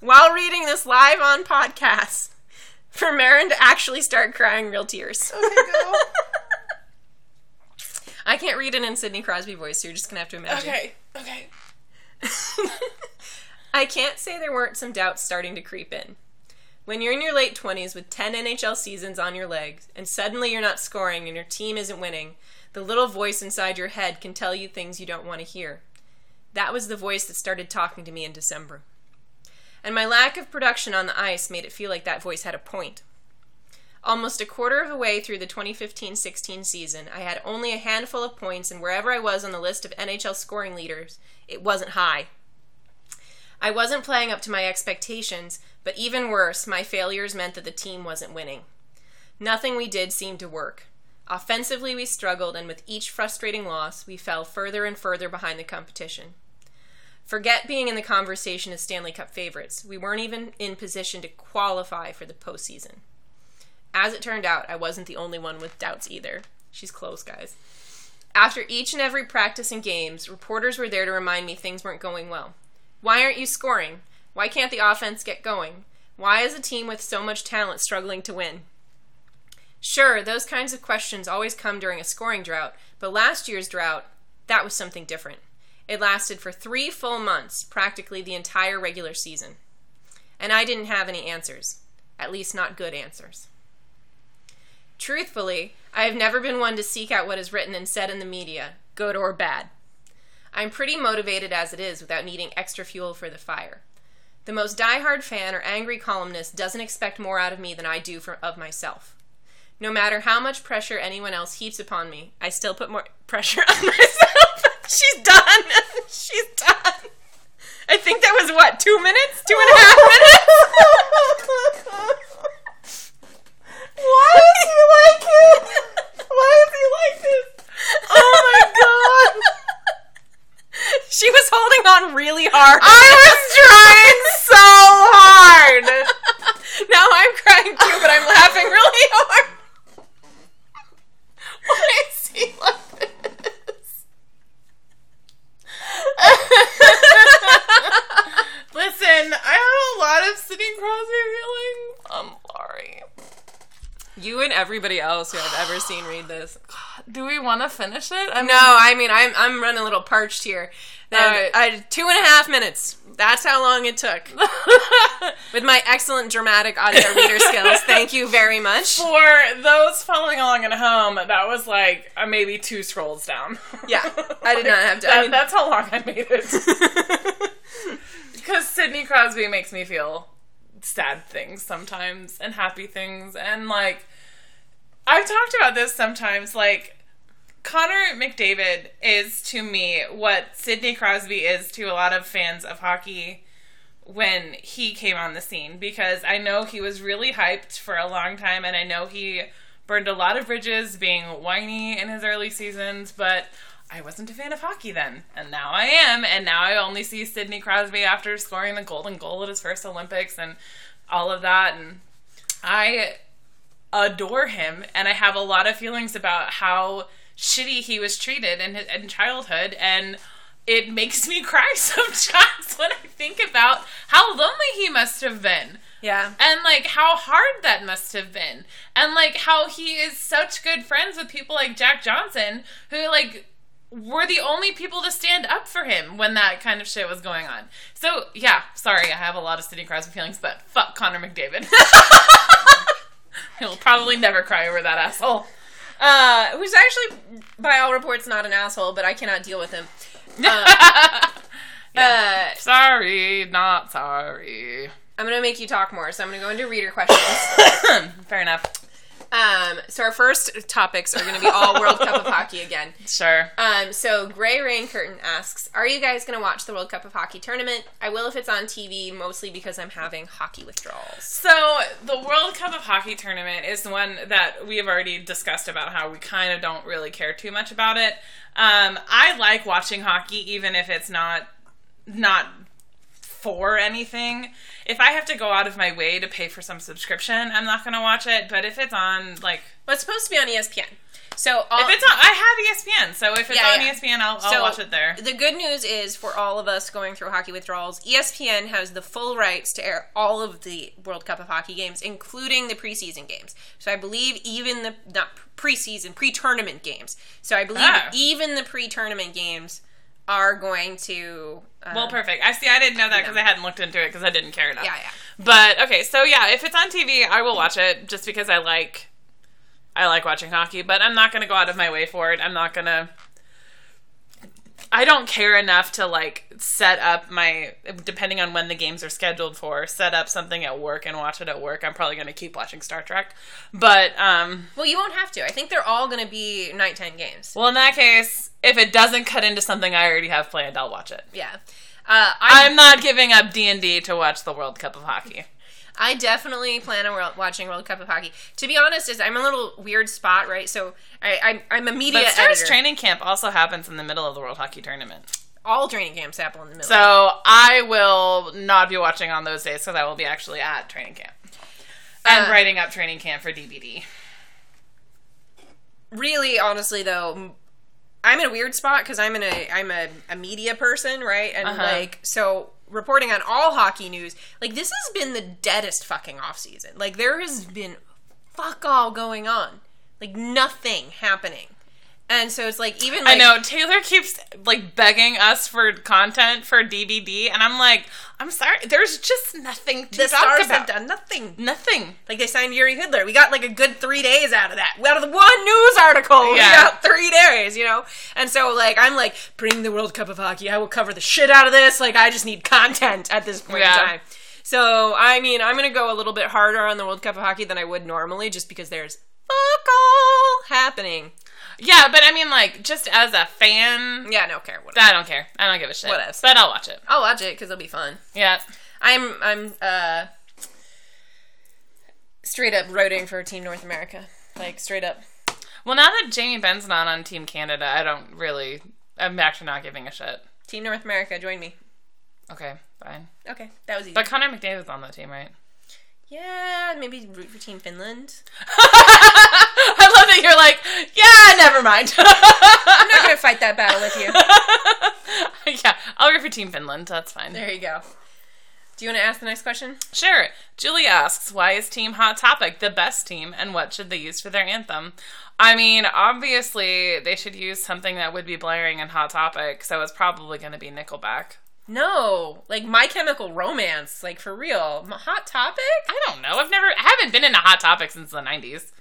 S2: while reading this live on podcast for Marin to actually start crying real tears? I can't read it in Sidney Crosby voice, so you're just gonna have to imagine.
S1: Okay. Okay.
S2: I can't say there weren't some doubts starting to creep in. When you're in your late 20s with 10 NHL seasons on your legs, and suddenly you're not scoring and your team isn't winning, the little voice inside your head can tell you things you don't want to hear. That was the voice that started talking to me in December. And my lack of production on the ice made it feel like that voice had a point. Almost a quarter of the way through the 2015 16 season, I had only a handful of points, and wherever I was on the list of NHL scoring leaders, it wasn't high. I wasn't playing up to my expectations, but even worse, my failures meant that the team wasn't winning. Nothing we did seemed to work. Offensively, we struggled, and with each frustrating loss, we fell further and further behind the competition. Forget being in the conversation as Stanley Cup favorites. We weren't even in position to qualify for the postseason. As it turned out, I wasn't the only one with doubts either. She's close, guys. After each and every practice and games, reporters were there to remind me things weren't going well. Why aren't you scoring? Why can't the offense get going? Why is a team with so much talent struggling to win? Sure, those kinds of questions always come during a scoring drought, but last year's drought, that was something different. It lasted for three full months, practically the entire regular season. And I didn't have any answers. At least, not good answers. Truthfully, I have never been one to seek out what is written and said in the media, good or bad. I'm pretty motivated as it is without needing extra fuel for the fire. The most diehard fan or angry columnist doesn't expect more out of me than I do for, of myself. No matter how much pressure anyone else heaps upon me, I still put more pressure on myself. She's done. She's done. I think that was what, two minutes? Two and a half minutes?
S1: Why does he like it? Why does he like this? Oh my god!
S2: She was holding on really hard.
S1: I was trying so hard.
S2: now I'm crying too, but I'm laughing really hard.
S1: Why is he like this? Listen, I have a lot of Sidney Crosby feelings. Sorry.
S2: You and everybody else who I've ever seen read this.
S1: Do we want to finish it? I
S2: No, I mean I'm I'm running a little parched here.
S1: Alright.
S2: I two and a half minutes. That's how long it took. With my excellent dramatic audio reader skills, thank you very much.
S1: For those following along at home, that was like uh, maybe two scrolls down.
S2: Yeah, I did not have to- I mean-
S1: that's how long I made it. Because Sidney Crosby makes me feel sad things sometimes and happy things. And like, I've talked about this sometimes. Like, Connor McDavid is to me what Sidney Crosby is to a lot of fans of hockey when he came on the scene because I know he was really hyped for a long time and I know he burned a lot of bridges being whiny in his early seasons, but I wasn't a fan of hockey then, and now I am, and now I only see Sidney Crosby after scoring the golden goal at his first Olympics and all of that, and I adore him, and I have a lot of feelings about how shitty he was treated in in childhood, and it makes me cry sometimes when I think about how lonely he must have been.
S2: Yeah.
S1: And like how hard that must have been. And like how he is such good friends with people like Jack Johnson who like were the only people to stand up for him when that kind of shit was going on. So yeah, sorry, I have a lot of Sidney Crosby feelings, but fuck Connor McDavid. He'll probably never cry over that asshole.
S2: Uh, who's actually, by all reports, not an asshole, but I cannot deal with him. Uh, uh,
S1: Sorry, not sorry.
S2: I'm gonna make you talk more, so I'm gonna go into reader questions.
S1: Fair enough.
S2: Um, so our first topics are gonna be all World Cup of Hockey again.
S1: Sure.
S2: Um, so Gray Rain Curtain asks, "Are you guys gonna watch the World Cup of Hockey tournament? I will if it's on TV, mostly because I'm having hockey withdrawals."
S1: So the World Cup of Hockey tournament is the one that we have already discussed about how we kind of don't really care too much about it. Um, I like watching hockey even if it's not not for anything. If I have to go out of my way to pay for some subscription, I'm not going to watch it. But if it's on like
S2: Well, it's supposed to be on ESPN. So all,
S1: if it's on, I have ESPN. So if it's
S2: Yeah,
S1: on
S2: yeah.
S1: ESPN, I'll, I'll
S2: So,
S1: watch it there.
S2: The good news is for all of us going through hockey withdrawals, ESPN has the full rights to air all of the World Cup of Hockey games, including the preseason games. So I believe even the not preseason, pre-tournament games. So I believe
S1: Ah.
S2: even the pre-tournament games are going to. Uh,
S1: Well, perfect. I see. I didn't know that because I hadn't looked into it because I didn't care enough.
S2: Yeah, yeah.
S1: But okay, so yeah, if it's on TV, I will watch it just because I like I like watching hockey, but I'm not going to go out of my way for it. I'm not going to I don't care enough to like set up my depending on when the games are scheduled for, set up something at work and watch it at work. I'm probably going to keep watching Star Trek. But um
S2: Well, you won't have to. I think they're all going to be nighttime games.
S1: well in that case, if it doesn't cut into something I already have planned, I'll watch it.
S2: Yeah. Uh, I
S1: I'm not giving up D&D to watch the World Cup of Hockey.
S2: I definitely plan on world, watching World Cup of Hockey. To be honest, is I'm a little weird spot, right? So I, I I'm a media
S1: But Stars
S2: editor.
S1: training camp also happens in the middle of the World Hockey Tournament.
S2: all training camps happen in the middle.
S1: So I will not be watching on those days because I will be actually at training camp and
S2: Uh,
S1: writing up training camp for DBD.
S2: really, honestly, though, I'm in a weird spot because I'm in a I'm a, a media person, right? And
S1: Uh-huh.
S2: like so reporting on all hockey news. Like this has been the deadest fucking off season. Like there has been fuck all going on. Like nothing happening. And so it's like even like
S1: I know Taylor keeps like begging us for content for DBD, and I'm like, I'm sorry, there's just nothing to
S2: the
S1: talk
S2: stars
S1: about.
S2: have done nothing.
S1: Nothing.
S2: Like they signed Jiri Hudler. We got like a good three days out of that. Out of the one news article, we
S1: Yeah.
S2: got three days, you know? And so like I'm like, bring the World Cup of Hockey. I will cover the shit out of this. Like I just need content at this point
S1: Yeah.
S2: in time. So I mean I'm gonna go a little bit harder on the World Cup of Hockey than I would normally just because there's fuck all happening.
S1: Yeah, but I mean, like, just as a fan,
S2: Yeah, no care. Whatever.
S1: I don't care. I don't give a shit.
S2: Whatevs.
S1: But I'll watch it.
S2: I'll watch it because it'll be fun.
S1: Yeah.
S2: I'm I'm uh straight up rooting for Team North America. Like straight up.
S1: Well, now that Jamie Benn's not on Team Canada, I don't really. I'm actually not giving a shit.
S2: Team North America, join me.
S1: Okay, fine.
S2: Okay, that was easy.
S1: But Connor McDavid's on that team, right?
S2: Yeah, maybe root for Team Finland.
S1: I love that you're like, yeah, never mind.
S2: I'm not gonna fight that battle with you.
S1: yeah, I'll root for Team Finland. That's fine.
S2: There you go. Do you want to ask the next question?
S1: Sure. Julie asks, why is Team Hot Topic the best team and what should they use for their anthem? I mean, obviously, they should use something that would be blaring in Hot Topic, so it's probably going to be Nickelback.
S2: No, like My Chemical Romance, like for real. Hot Topic?
S1: I don't know. I've never, I haven't been into Hot Topic since the 90s.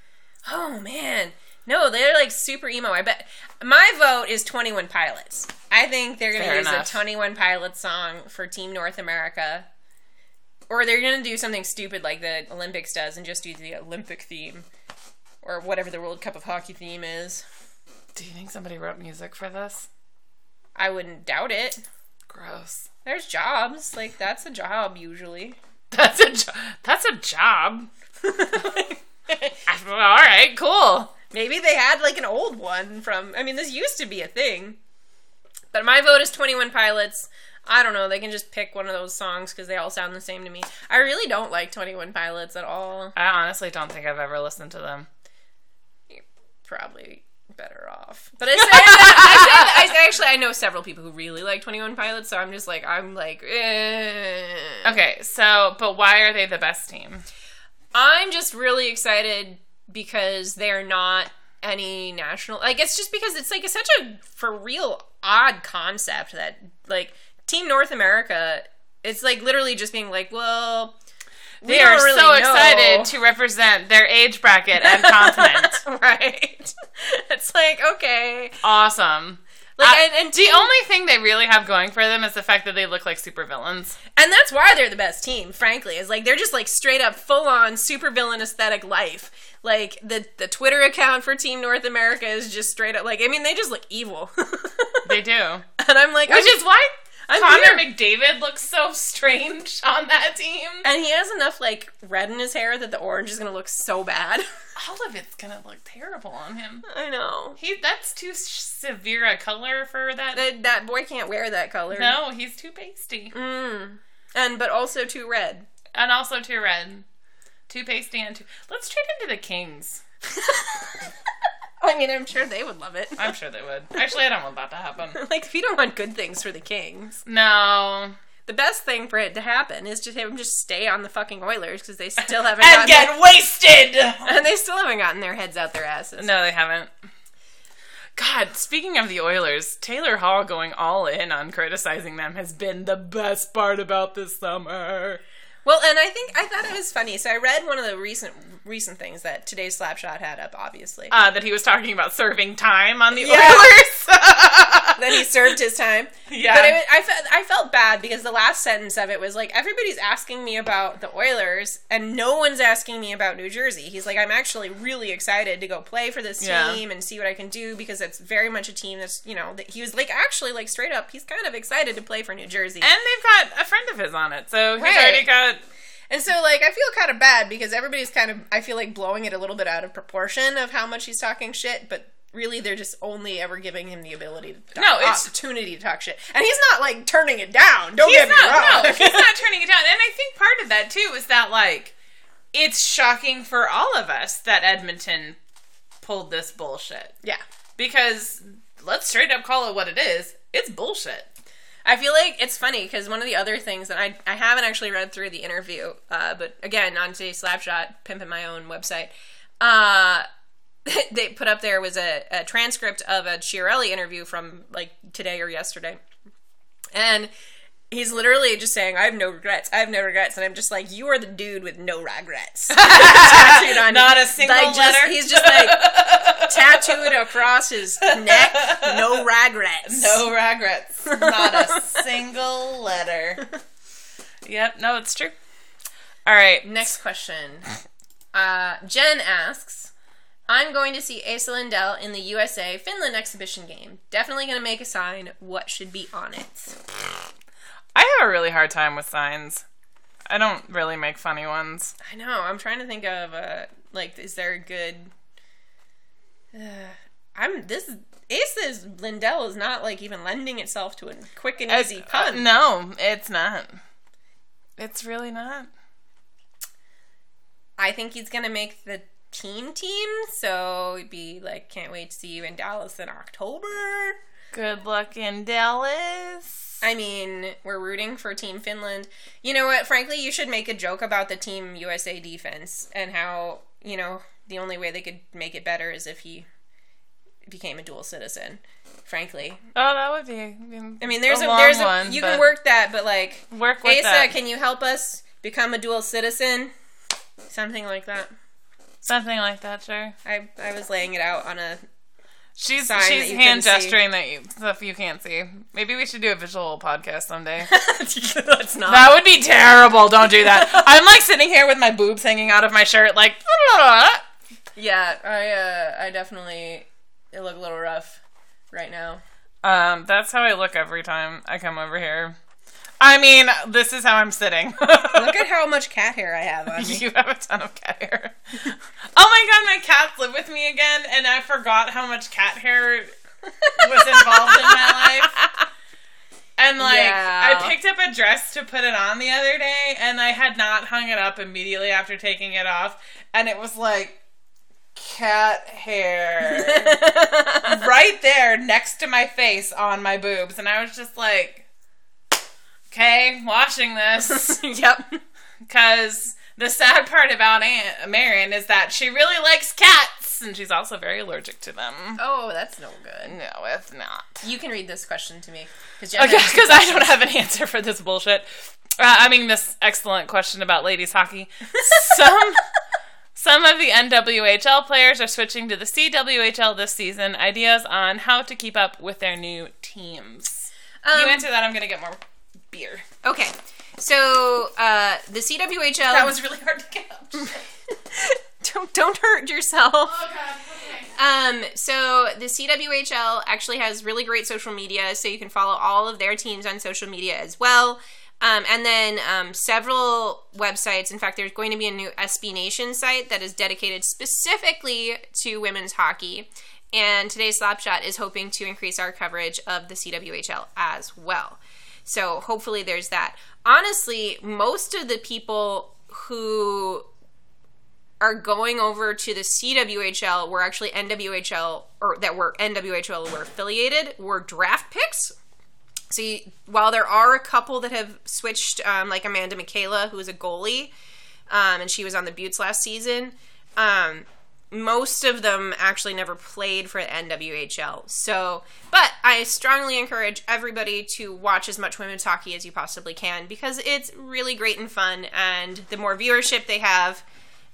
S2: Oh man, no, they're like super emo. I bet my vote is Twenty One Pilots. I think they're gonna use
S1: enough.
S2: a Twenty One Pilots song for Team North America, or they're gonna do something stupid like the Olympics does and just do the Olympic theme, or whatever the World Cup of Hockey theme is.
S1: Do you think somebody wrote music for this?
S2: I wouldn't doubt it.
S1: Gross.
S2: There's jobs like that's a job usually.
S1: That's a jo- that's a job. All right, cool.
S2: Maybe they had like an old one from. I mean, this used to be a thing. But my vote is 21 Pilots. I don't know. They can just pick one of those songs because they all sound the same to me. I really don't like 21 Pilots at all.
S1: I honestly don't think I've ever listened to them.
S2: Probably better off. But I say that, I say that I actually I know several people who really like Twenty One Pilots, so I'm just like I'm like. Eh.
S1: Okay, so but why are they the best team?
S2: I'm just really excited because they're not any national. Like it's just because it's like it's such a for real odd concept that like Team North America. It's like literally just being like, well, we
S1: They are
S2: really
S1: so
S2: know.
S1: excited to represent their age bracket and continent.
S2: right? it's like okay,
S1: awesome.
S2: like
S1: I-
S2: and, and
S1: the only thing they really have going for them is the fact that they look like supervillains.
S2: and that's why they're the best team. Frankly, is like they're just like straight up full on supervillain aesthetic life. Like the the Twitter account for Team North America is just straight up like I mean they just look evil.
S1: They do.
S2: and I'm like
S1: Which
S2: I'm-
S1: is why
S2: I'm
S1: Connor. McDavid looks so strange on that team.
S2: And he has enough like red in his hair that the orange is gonna look so bad.
S1: All of it's gonna look terrible on him.
S2: I know.
S1: He that's too severe a color for that.
S2: That that boy can't wear that color.
S1: no, he's too pasty.
S2: Mm. And but also too red.
S1: And also too red. Too pasty and too. Let's trade into the Kings.
S2: I mean, I'm sure they would love it.
S1: I'm sure they would. Actually, I don't want that to happen.
S2: like, if you don't want good things for the Kings,
S1: No.
S2: the best thing for it to happen is to have them just stay on the fucking Oilers because they still haven't
S1: And
S2: gotten
S1: get wasted!
S2: and they still haven't gotten their heads out their asses.
S1: No, they haven't. God, speaking of the Oilers, Taylor Hall going all in on criticizing them has been the best part about this summer.
S2: Well, and I think I thought it was funny. So I read one of the recent recent things that today's Slapshot had up. Obviously,
S1: Uh, that he was talking about serving time on the
S2: Yeah.
S1: Oilers.
S2: that he served his time.
S1: Yeah.
S2: But it, I felt I felt bad because the last sentence of it was like everybody's asking me about the Oilers and no one's asking me about New Jersey. He's like I'm actually really excited to go play for this
S1: Yeah.
S2: team and see what I can do because it's very much a team that's you know that he was like actually like straight up he's kind of excited to play for New Jersey.
S1: and they've got a friend of his on it, so he's
S2: Right.
S1: already got.
S2: And so, like, I feel kind of bad because everybody's kind of, I feel like, blowing it a little bit out of proportion of how much he's talking shit, but really they're just only ever giving him the ability to talk,
S1: No, it's-
S2: opportunity to talk shit. And he's not, like, turning it down. Don't get me
S1: not.
S2: wrong.
S1: No, he's not turning it down. And I think part of that too is that like it's shocking for all of us that Edmonton pulled this bullshit
S2: yeah.
S1: because let's straight up call it what it is. It's bullshit.
S2: I feel like it's funny because one of the other things that I I haven't actually read through the interview, uh, but again on today's Slapshot, pimping my own website, uh, they put up there was a, a transcript of a Chiarelli interview from like today or yesterday, and he's literally just saying, "I have no regrets. I have no regrets," and I'm just like, "You are the dude with no regrets." Tattooed on
S1: Not a single
S2: Like, just-
S1: letter.
S2: He's just like tattooed across his neck, no regrets.
S1: No regrets. Not a single letter. Yep, no, it's true. All right.
S2: Next question. Uh, Jen asks, I'm going to see Esa Lindell in the USA Finland exhibition game. Definitely going to make a sign. What should be on it?
S1: I have a really hard time with signs. I don't really make funny ones.
S2: I know. I'm trying to think of uh, like, is there a good? Uh, I'm this. Esa's Lindell is not like even lending itself to a quick and easy
S1: Uh,
S2: pun.
S1: no, it's not. It's really not.
S2: I think he's gonna make the team team, so it'd be like, can't wait to see you in Dallas in October.
S1: Good luck in Dallas.
S2: I mean, we're rooting for Team Finland. You know what? Frankly, you should make a joke about the Team USA defense and how, you know, the only way they could make it better is if he became a dual citizen. Frankly.
S1: Oh, that would be.
S2: I mean, there's a,
S1: long
S2: there's a
S1: one,
S2: you can work that, but like
S1: work with
S2: Esa,
S1: that.
S2: can you help us become a dual citizen? Something like that.
S1: Something like that, sure.
S2: I I was laying it out on a
S1: She's she's hand
S2: couldn't see.
S1: gesturing that you, stuff you can't see. Maybe we should do a visual podcast someday.
S2: That's not
S1: that would be terrible. Don't do that. I'm like sitting here with my boobs hanging out of my shirt, like.
S2: Yeah, I uh I definitely it look a little rough right now.
S1: Um, that's how I look every time I come over here. I mean, this is how I'm sitting.
S2: Look at how much cat hair I have on me.
S1: you have a ton of cat hair. oh my god, my cats live with me again, and I forgot how much cat hair was involved in my life. And like,
S2: Yeah.
S1: I picked up a dress to put it on the other day, and I had not hung it up immediately after taking it off, and it was like cat hair right there next to my face on my boobs. And I was just like, okay, watching this.
S2: yep.
S1: Because the sad part about Aunt Marion is that she really likes cats, and she's also very allergic to them.
S2: Oh, that's no good.
S1: No, it's not.
S2: You can read this question to me. Cause
S1: Okay, because I don't have an answer for this bullshit. Uh, I mean, this excellent question about ladies hockey. Some some of the NWHL players are switching to the CWHL this season. Ideas on how to keep up with their new teams. you
S2: Um,
S1: answer that. I'm gonna get more beer.
S2: Okay. So, uh, the CWHL.
S1: That was really hard to catch.
S2: don't, don't hurt yourself.
S1: Oh god. Okay.
S2: Um, so the CWHL actually has really great social media, so you can follow all of their teams on social media as well. Um, and then um, several websites. In fact, there's going to be a new SB Nation site that is dedicated specifically to women's hockey. And today's Slapshot is hoping to increase our coverage of the CWHL as well. So hopefully there's that. Honestly, most of the people who are going over to the CWHL were actually NWHL or that were NWHL were affiliated were draft picks. So you, while there are a couple that have switched, um, like Amanda Michaela, who is a goalie, um, and she was on the Beauts last season, um, most of them actually never played for the NWHL. So, but I strongly encourage everybody to watch as much women's hockey as you possibly can because it's really great and fun, and the more viewership they have,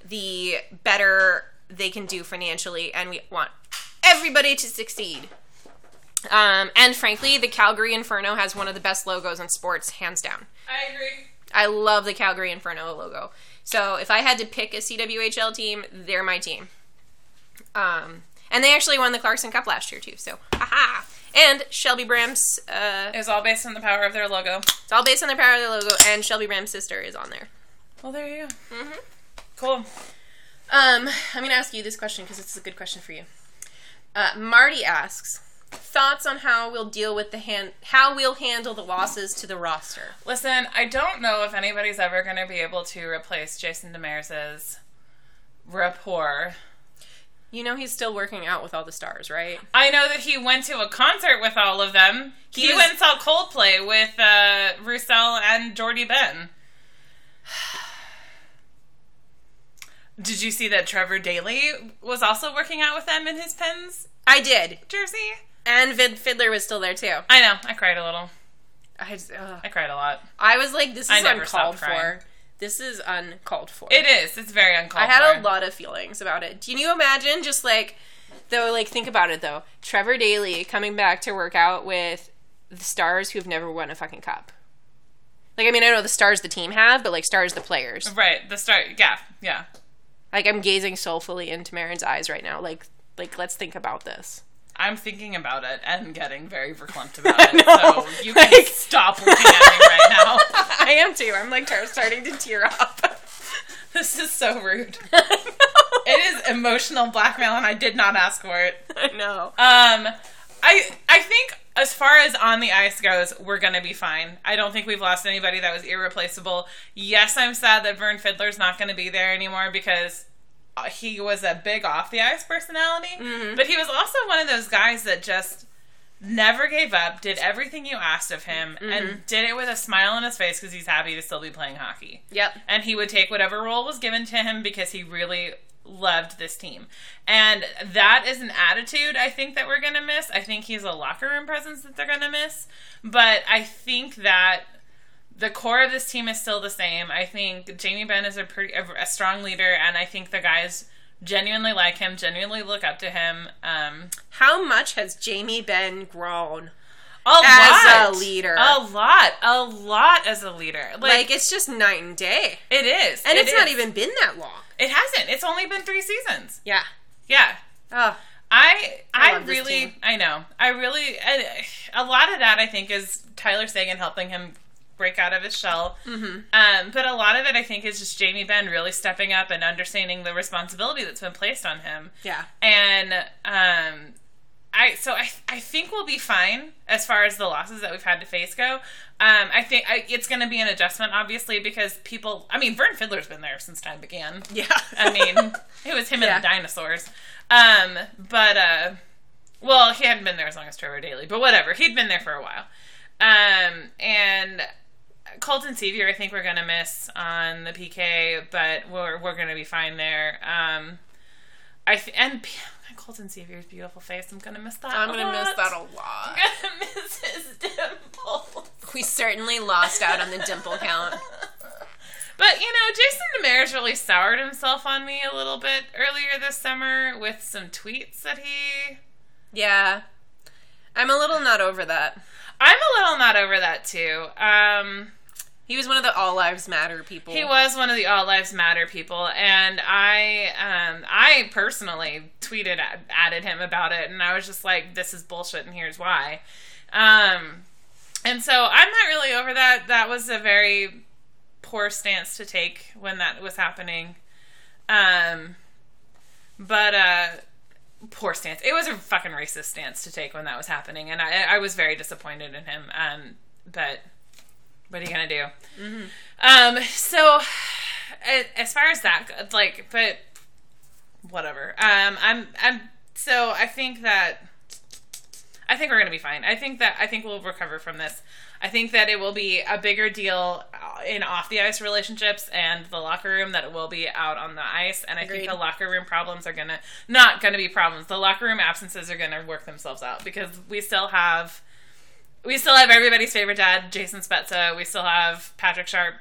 S2: the better they can do financially, and we want everybody to succeed. Um, and frankly, the Calgary Inferno has one of the best logos in sports, hands down.
S1: I agree.
S2: I love the Calgary Inferno logo. So if I had to pick a CWHL team, they're my team. Um, and they actually won the Clarkson Cup last year too. So, haha. And Shelby Bram's, uh,
S1: It was all based on the power of their logo.
S2: it's all based on the power of their logo, and Shelby Bram's sister is on there.
S1: Well, there you go.
S2: Mhm.
S1: Cool.
S2: Um, I'm gonna ask you this question because it's a good question for you. Uh, Marty asks thoughts on how we'll deal with the hand, how we'll handle the losses to the roster.
S1: Listen, I don't know if anybody's ever going to be able to replace Jason Demers' rapport.
S2: You know he's still working out with all the stars, right?
S1: I know that he went to a concert with all of them. He,
S2: He was-
S1: went and saw Coldplay with uh, Roussel and Jordie Benn. Did you see that Trevor Daley was also working out with them in his Pens
S2: I did,
S1: jersey?
S2: and Vern Fiddler was still there too.
S1: I know. I cried a little.
S2: I, just.
S1: I cried a lot.
S2: I was like, this
S1: I
S2: is
S1: never
S2: uncalled for. This is uncalled for.
S1: It is. It's very uncalled for.
S2: I had
S1: for.
S2: a lot of feelings about it. Can you imagine just like though like think about it though. Trevor Daley coming back to work out with the stars who've never won a fucking cup. Like I mean I know the stars the team have, but like stars the players.
S1: Right. The start. Yeah. Yeah.
S2: Like I'm gazing soulfully into Marin's eyes right now. Like like let's think about this.
S1: I'm thinking about it and getting very verklempt about it. So you can
S2: Like-
S1: stop looking at me right now.
S2: I am too. I'm like starting to tear up.
S1: This is so rude. It is emotional blackmail, and I did not ask for it.
S2: I know.
S1: Um, I I think as far as on the ice goes, we're gonna be fine. I don't think we've lost anybody that was irreplaceable. Yes, I'm sad that Vern Fiddler's not gonna be there anymore because he was a big off the ice personality,
S2: Mhm.
S1: but he was also one of those guys that just never gave up, did everything you asked of him, and did it with a smile on his face because he's happy to still be playing hockey
S2: Yep.
S1: and he would take whatever role was given to him because he really loved this team. And that is an attitude I think that we're going to miss. I think he's a locker room presence that they're going to miss, but I think that the core of this team is still the same. I think Jamie Benn is a pretty a, a strong leader and I think the guys genuinely like him, genuinely look up to him. Um
S2: How much has Jamie Benn grown?
S1: a
S2: As a
S1: lot.
S2: leader.
S1: A lot. A lot as a leader. Like,
S2: Like, it's just night and day.
S1: it is.
S2: And
S1: It
S2: it's not even been that long.
S1: It hasn't. It's only been 3 seasons.
S2: Yeah.
S1: Yeah.
S2: Oh,
S1: I
S2: I
S1: I, really. I know I really I, a lot of that I think is Tyler Seguin helping him break out of his shell.
S2: mm-hmm.
S1: Um, but a lot of it I think is just Jamie Benn really stepping up and understanding the responsibility that's been placed on him.
S2: yeah.
S1: And um, I so I I think we'll be fine as far as the losses that we've had to face go. Um, I think I, it's going to be an adjustment, obviously, because people. I mean, Vern Fiddler's been there since time began.
S2: Yeah.
S1: I mean, it was him
S2: Yeah.
S1: and the dinosaurs. Um, but uh, well, he hadn't been there as long as Trevor Daley, but whatever. He'd been there for a while. Um, and Colton Sceviour, I think we're gonna miss on the PK, but we're we're gonna be fine there. Um, I th- and Colton Sceviour's beautiful face. I'm gonna miss that.
S2: I'm gonna miss
S1: lot.
S2: that a lot.
S1: I'm gonna miss his dimple.
S2: We certainly lost out on the dimple count.
S1: But you know, Jason Demers really soured himself on me a little bit earlier this summer with some tweets that he.
S2: Yeah. I'm a little not over that.
S1: I'm a little not over that too. Um,
S2: He was one of the All Lives Matter people.
S1: he was one of the All Lives Matter people, and I, um, I personally tweeted at, added him about it, and I was just like, "This is bullshit," and here's why. Um, and so I'm not really over that. That was a very poor stance to take when that was happening. Um, but uh, poor stance. It was a fucking racist stance to take when that was happening, and I, I was very disappointed in him. Um, but what are you gonna do? Um, so as far as that, like, but whatever. Um, I'm, I'm. So I think that I think we're gonna be fine. I think that I think we'll recover from this. I think that it will be a bigger deal uh, in off the ice relationships and the locker room that it will be out on the ice. And I
S2: Agreed.
S1: think the locker room problems are gonna not gonna be problems. The locker room absences are gonna work themselves out because we still have we still have everybody's favorite dad, Jason Spezza. We still have Patrick Sharp.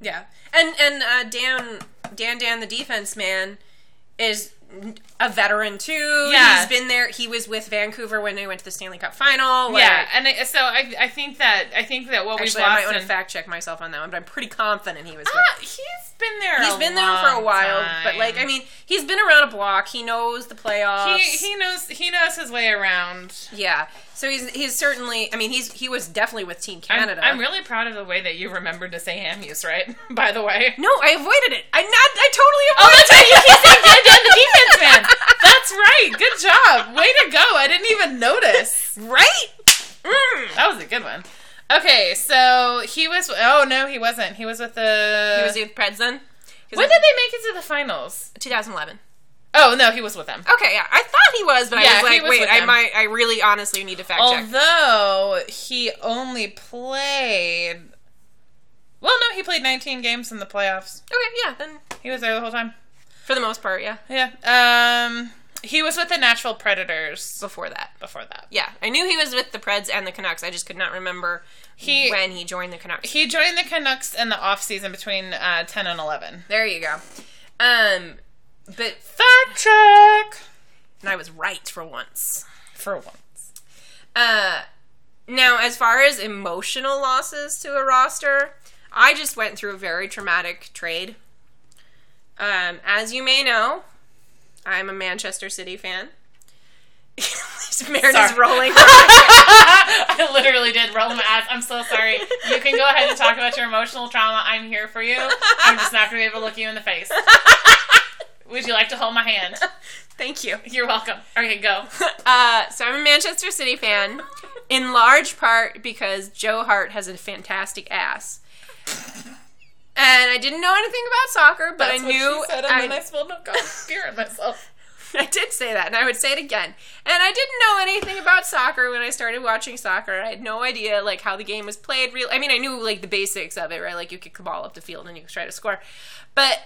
S2: Yeah, and and uh, Dan Dan Dan the defense man is a veteran too.
S1: Yeah.
S2: he's been there. He was with Vancouver when they went to the Stanley Cup final. Like,
S1: yeah, and it, so I, I think that I think that what
S2: Actually,
S1: we've
S2: I might want to fact check myself on that one, but I'm pretty confident he was.
S1: Ah,
S2: with
S1: he's been there.
S2: He's been there for a while,
S1: time.
S2: but like I mean, he's been around a block. He knows the playoffs.
S1: he he knows he knows his way around.
S2: yeah, so he's he's certainly. I mean, he's he was definitely with Team
S1: I'm-
S2: Canada.
S1: I'm, really proud of the way that you remembered to say Hamhuis, right? By the way.
S2: no, I avoided it. I not. I totally
S1: Oh,
S2: avoided
S1: that's right. You keep saying Dan Dan man. That's right. Good job. Way to go. I didn't even notice.
S2: Right? Mm.
S1: That was a good one. Okay, so he was. Oh no, he wasn't. He was with the.
S2: He was with. 'Cause
S1: when did they make it to the finals?
S2: 2011.
S1: Oh no, he was with them.
S2: Okay, yeah, I thought he was, but
S1: Yeah,
S2: I was like,
S1: was
S2: wait, I might, I really, honestly need to fact check.
S1: Although he only played. Well, no, he played 19 games in the playoffs.
S2: Okay, yeah, then
S1: He was there the whole time.
S2: For the most part, yeah.
S1: Yeah. Um, he was with the Nashville Predators
S2: Before that,
S1: before that.
S2: yeah, I knew he was with the Preds and the Canucks. I just could not remember
S1: He-
S2: when he joined the Canucks.
S1: He joined the Canucks in the off season between uh, 10 and 11.
S2: there you go. Um, but
S1: Fact check.
S2: and I was right for once.
S1: For once.
S2: Uh, now, as far as emotional losses to a roster, I just went through a very traumatic trade. Um, as you may know, I'm a Manchester City fan.
S1: Sorry.
S2: rolling.
S1: I literally did roll my eyes. I'm so sorry. You can go ahead and talk about your emotional trauma. I'm here for you. I'm just not going to be able to look you in the face. Would you like to hold my hand?
S2: Thank you.
S1: You're welcome. Okay, go.
S2: Uh, so I'm a Manchester City fan, in large part because Joe Hart has a fantastic ass. And I didn't know anything about soccer, but
S1: That's
S2: I knew
S1: said, and then I spilled beer on myself.
S2: I did say that, and I would say it again. And I didn't know anything about soccer when I started watching soccer. I had no idea like how the game was played. Real, I mean, I knew like the basics of it, right? Like you kick the ball up the field and you try to score, but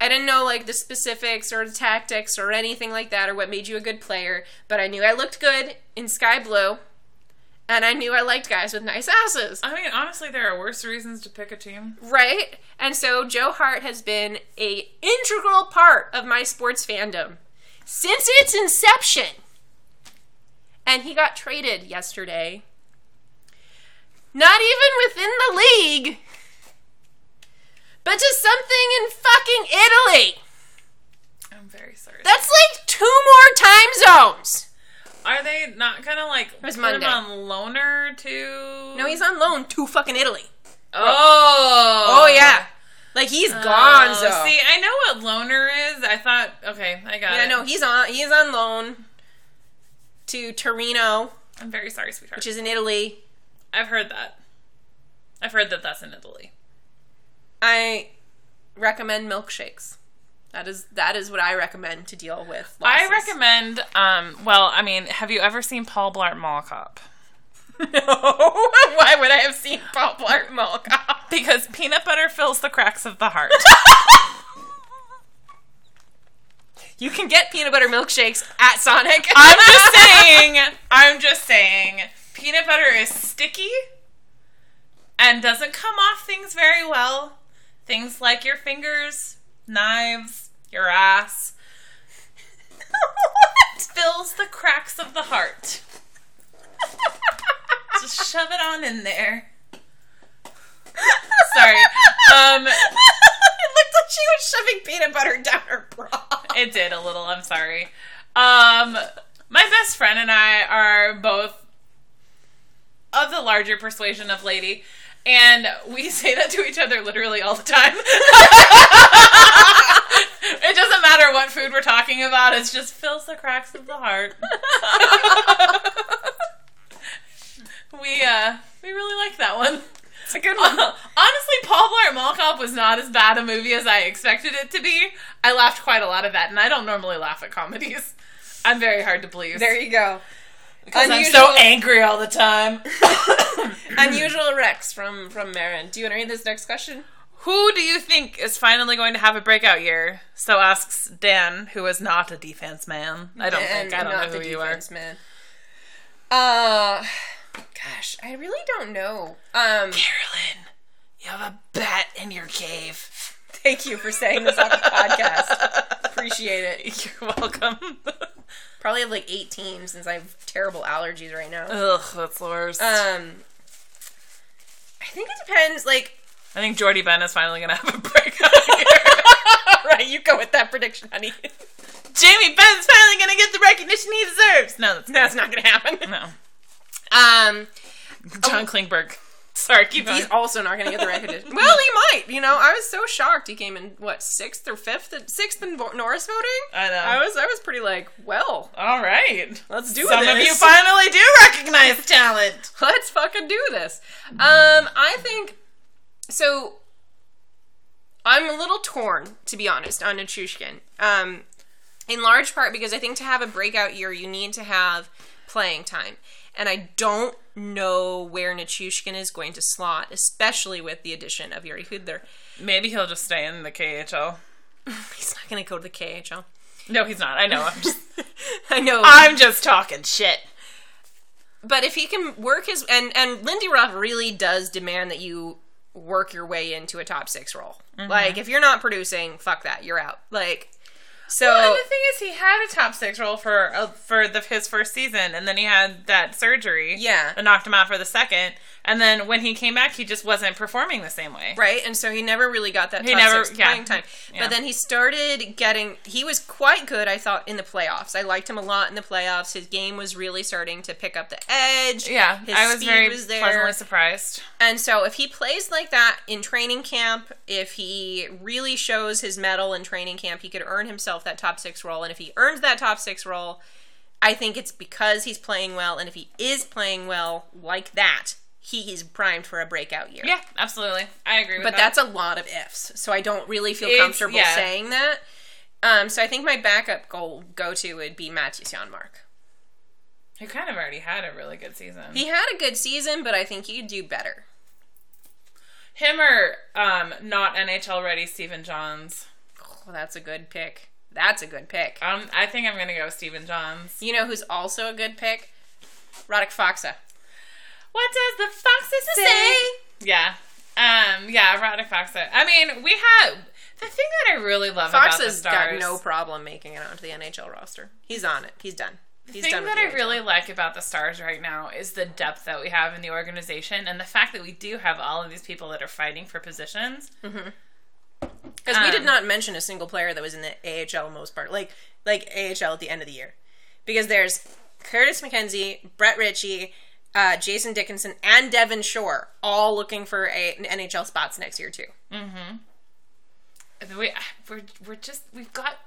S2: I didn't know like the specifics or the tactics or anything like that or what made you a good player. But I knew I looked good in sky blue, and I knew I liked guys with nice asses.
S1: I mean, honestly, there are worse reasons to pick a team.
S2: Right? And so Joe Hart has been a integral part of my sports fandom since its inception. And he got traded yesterday. Not even within the league, but to something in fucking Italy.
S1: I'm very sorry.
S2: That's like two more time zones.
S1: Are they not gonna like put
S2: Monday.
S1: him on loaner too?
S2: No, he's on loan to fucking Italy.
S1: Oh,
S2: Oh, oh yeah. Like he's oh, gone, so.
S1: See, I know what loaner is. I thought, okay, I got it.
S2: Yeah,
S1: it.
S2: no, he's on he's on loan. to Torino,
S1: I'm very sorry, sweetheart.
S2: which is in Italy.
S1: I've heard that. I've heard that that's in Italy.
S2: I recommend milkshakes. That is that is what I recommend to deal with.
S1: I recommend. Um, well, I mean, have you ever seen Paul Blart Mall Cop?
S2: No. Why would I have seen Paul Blart Mall Cop?
S1: Because peanut butter fills the cracks of the heart.
S2: You can get peanut butter milkshakes at Sonic.
S1: I'm just saying. I'm just saying. Peanut butter is sticky and doesn't come off things very well. Things like your fingers, knives, your ass. Fills the cracks of the heart. Just shove it on in there. Sorry. Um,
S2: it looked like she was shoving peanut butter down her bra.
S1: It did a little. I'm sorry. Um, my best friend and I are both of the larger persuasion of lady, and we say that to each other literally all the time. it doesn't matter what food we're talking about; it just fills the cracks of the heart. we uh, we really like that one.
S2: It's a good one.
S1: Honestly, Paul Blart Mall Cop was not as bad a movie as I expected it to be. I laughed quite a lot at that, and I don't normally laugh at comedies. I'm very hard to please.
S2: There you go.
S1: because I'm so angry all the time.
S2: Unusual Rex from from Marin. Do you want to read this next question?
S1: Who do you think is finally going to have a breakout year? So asks Dan, who is not a defense man. I don't
S2: And
S1: think. I don't
S2: not
S1: know
S2: the
S1: who you are.
S2: defense man. Uh, gosh, I really don't know. Um,
S1: Carolyn, you have a bat in your cave.
S2: thank you for saying this on the podcast. Appreciate it.
S1: You're welcome.
S2: Probably have like 18 since I have terrible allergies right now.
S1: Ugh, that's the worst.
S2: Um, I think it depends. Like,
S1: I think Jordie Benn is finally going to have a breakout year.
S2: right, you go with that prediction, honey.
S1: Jamie Benn's finally going to get the recognition he deserves. No, that's,
S2: That's not gonna happen.
S1: No.
S2: Um,
S1: John Klingberg. Sorry, keep going.
S2: he's also not gonna get the recognition. well, he might. You know, I was so shocked. He came in what sixth or fifth, sixth in Norris voting.
S1: I know.
S2: I was, I was pretty like, well,
S1: All right.
S2: let's do it.
S1: Some
S2: this.
S1: of you finally do recognize talent.
S2: let's fucking do this. Um, I think so. I'm a little torn, to be honest, on Nichushkin. Um, in large part because I think to have a breakout year, you need to have playing time, and I don't know where Nichushkin is going to slot, especially with the addition of Jiri Hudler.
S1: Maybe he'll just stay in the KHL.
S2: He's not going to go to the KHL.
S1: No, he's not. I know. I'm just,
S2: I know.
S1: I'm just talking shit.
S2: but if he can work his and and Lindy Ruff really does demand that you work your way into a top six role.
S1: Mm-hmm.
S2: Like if you're not producing, fuck that, you're out. Like so.
S1: Well, and the thing is, he had a top six role for uh, for the, his first season, and then he had that surgery.
S2: Yeah.
S1: that knocked him out for the second. And then when he came back, he just wasn't performing the same way.
S2: Right, and so he never really got that
S1: He
S2: top
S1: never-
S2: six
S1: yeah.
S2: playing time.
S1: Yeah.
S2: But then he started getting. He was quite good, I thought, in the playoffs. I liked him a lot in the playoffs. His game was really starting to pick up the edge.
S1: Yeah,
S2: his
S1: I was very
S2: was there.
S1: pleasantly surprised.
S2: And so if he plays like that in training camp, if he really shows his mettle in training camp, he could earn himself that top six role. And if he earns that top six role, I think it's because he's playing well. And if he is playing well like that, he is primed for a breakout year.
S1: Yeah, absolutely. I agree with
S2: But
S1: that.
S2: that's a lot of ifs. So I don't really feel
S1: It's-
S2: comfortable
S1: yeah.
S2: saying that. Um, so I think my backup goal go to would be Mattias Janmark.
S1: He kind of already had a really good season.
S2: He had a good season, but I think he could do better.
S1: Him or um, not NHL ready Stephen Johns.
S2: Oh, that's a good pick. That's a good pick.
S1: Um, I think I'm gonna go with Stephen Johns.
S2: You know who's also a good pick? Radek Faksa.
S1: What does the foxes say? Yeah. Um, yeah, Radek Faksa. I mean, we have the thing that I really love about the
S2: Faksa's got
S1: stars.
S2: no problem making it onto the NHL roster. He's on it. He's done.
S1: The
S2: He's
S1: thing
S2: done with
S1: that I
S2: the
S1: really like about the stars right now is the depth that we have in the organization and the fact that we do have all of these people that are fighting for positions.
S2: Because we did
S1: Um,
S2: not mention a single player that was in the AHL most part, like like AHL at the end of the year, because there's Curtis McKenzie, Brett Ritchie, uh, Jason Dickinson, and Devin Shore all looking for a, NHL spots next year too. Mm-hmm.
S1: We, we're, we're just, we've got,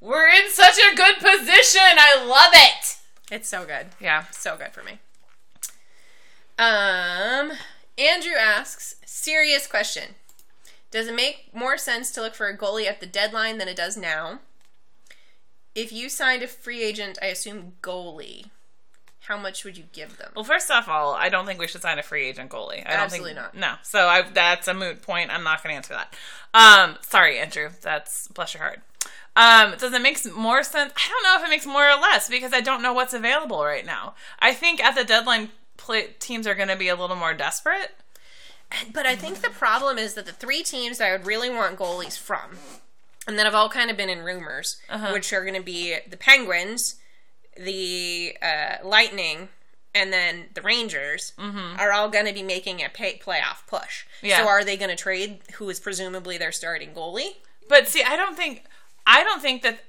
S1: we're in such a good position. I love it.
S2: It's so good.
S1: Yeah.
S2: So good for me. Um, Andrew asks, serious question. Does it make more sense to look for a goalie at the deadline than it does now? If you signed a free agent, I assume goalie, how much would you give them?
S1: Well, first off, all I don't think we should sign a free agent goalie. I don't
S2: Absolutely
S1: think,
S2: not.
S1: No, so I, that's a moot point. I'm not going to answer that. Um, sorry, Andrew. That's bless your heart. Um, does it make more sense? I don't know if it makes more or less because I don't know what's available right now. I think at the deadline, play, teams are going to be a little more desperate.
S2: But I think the problem is that the three teams I would really want goalies from, and that have all kind of been in rumors, which are going to be the Penguins, the uh, Lightning, and then the Rangers, are all going to be making a pay- playoff push.
S1: Yeah.
S2: So are they going to trade who is presumably their starting goalie?
S1: But see, I don't think I don't think that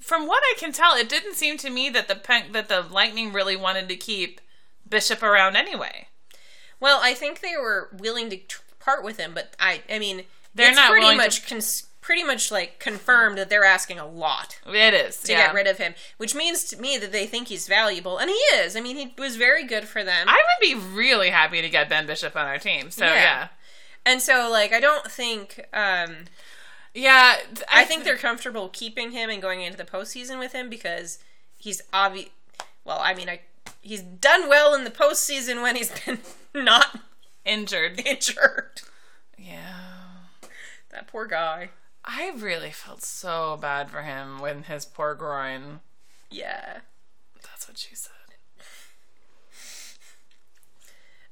S1: from what I can tell, it didn't seem to me that the that the Lightning really wanted to keep Bishop around anyway.
S2: Well, I think they were willing to tr- part with him, but I, I mean,
S1: They're
S2: it's
S1: not
S2: pretty
S1: willing to-
S2: much cons- pretty much like confirmed that they're asking a lot.
S1: It is
S2: to
S1: yeah.
S2: get rid of him, which means to me that they think he's valuable, and he is. I mean, he was very good for them.
S1: I would be really happy to get Ben Bishop on our team. So
S2: Yeah.
S1: yeah,
S2: and so, like, I don't think. Um,
S1: yeah. th-
S2: I think they're comfortable keeping him and going into the postseason with him because he's obvious. Well, I mean, I he's done well in the postseason when he's been not
S1: injured.
S2: injured.
S1: Yeah,
S2: That poor guy.
S1: I really felt so bad for him when his poor groin.
S2: Yeah.
S1: That's what she said.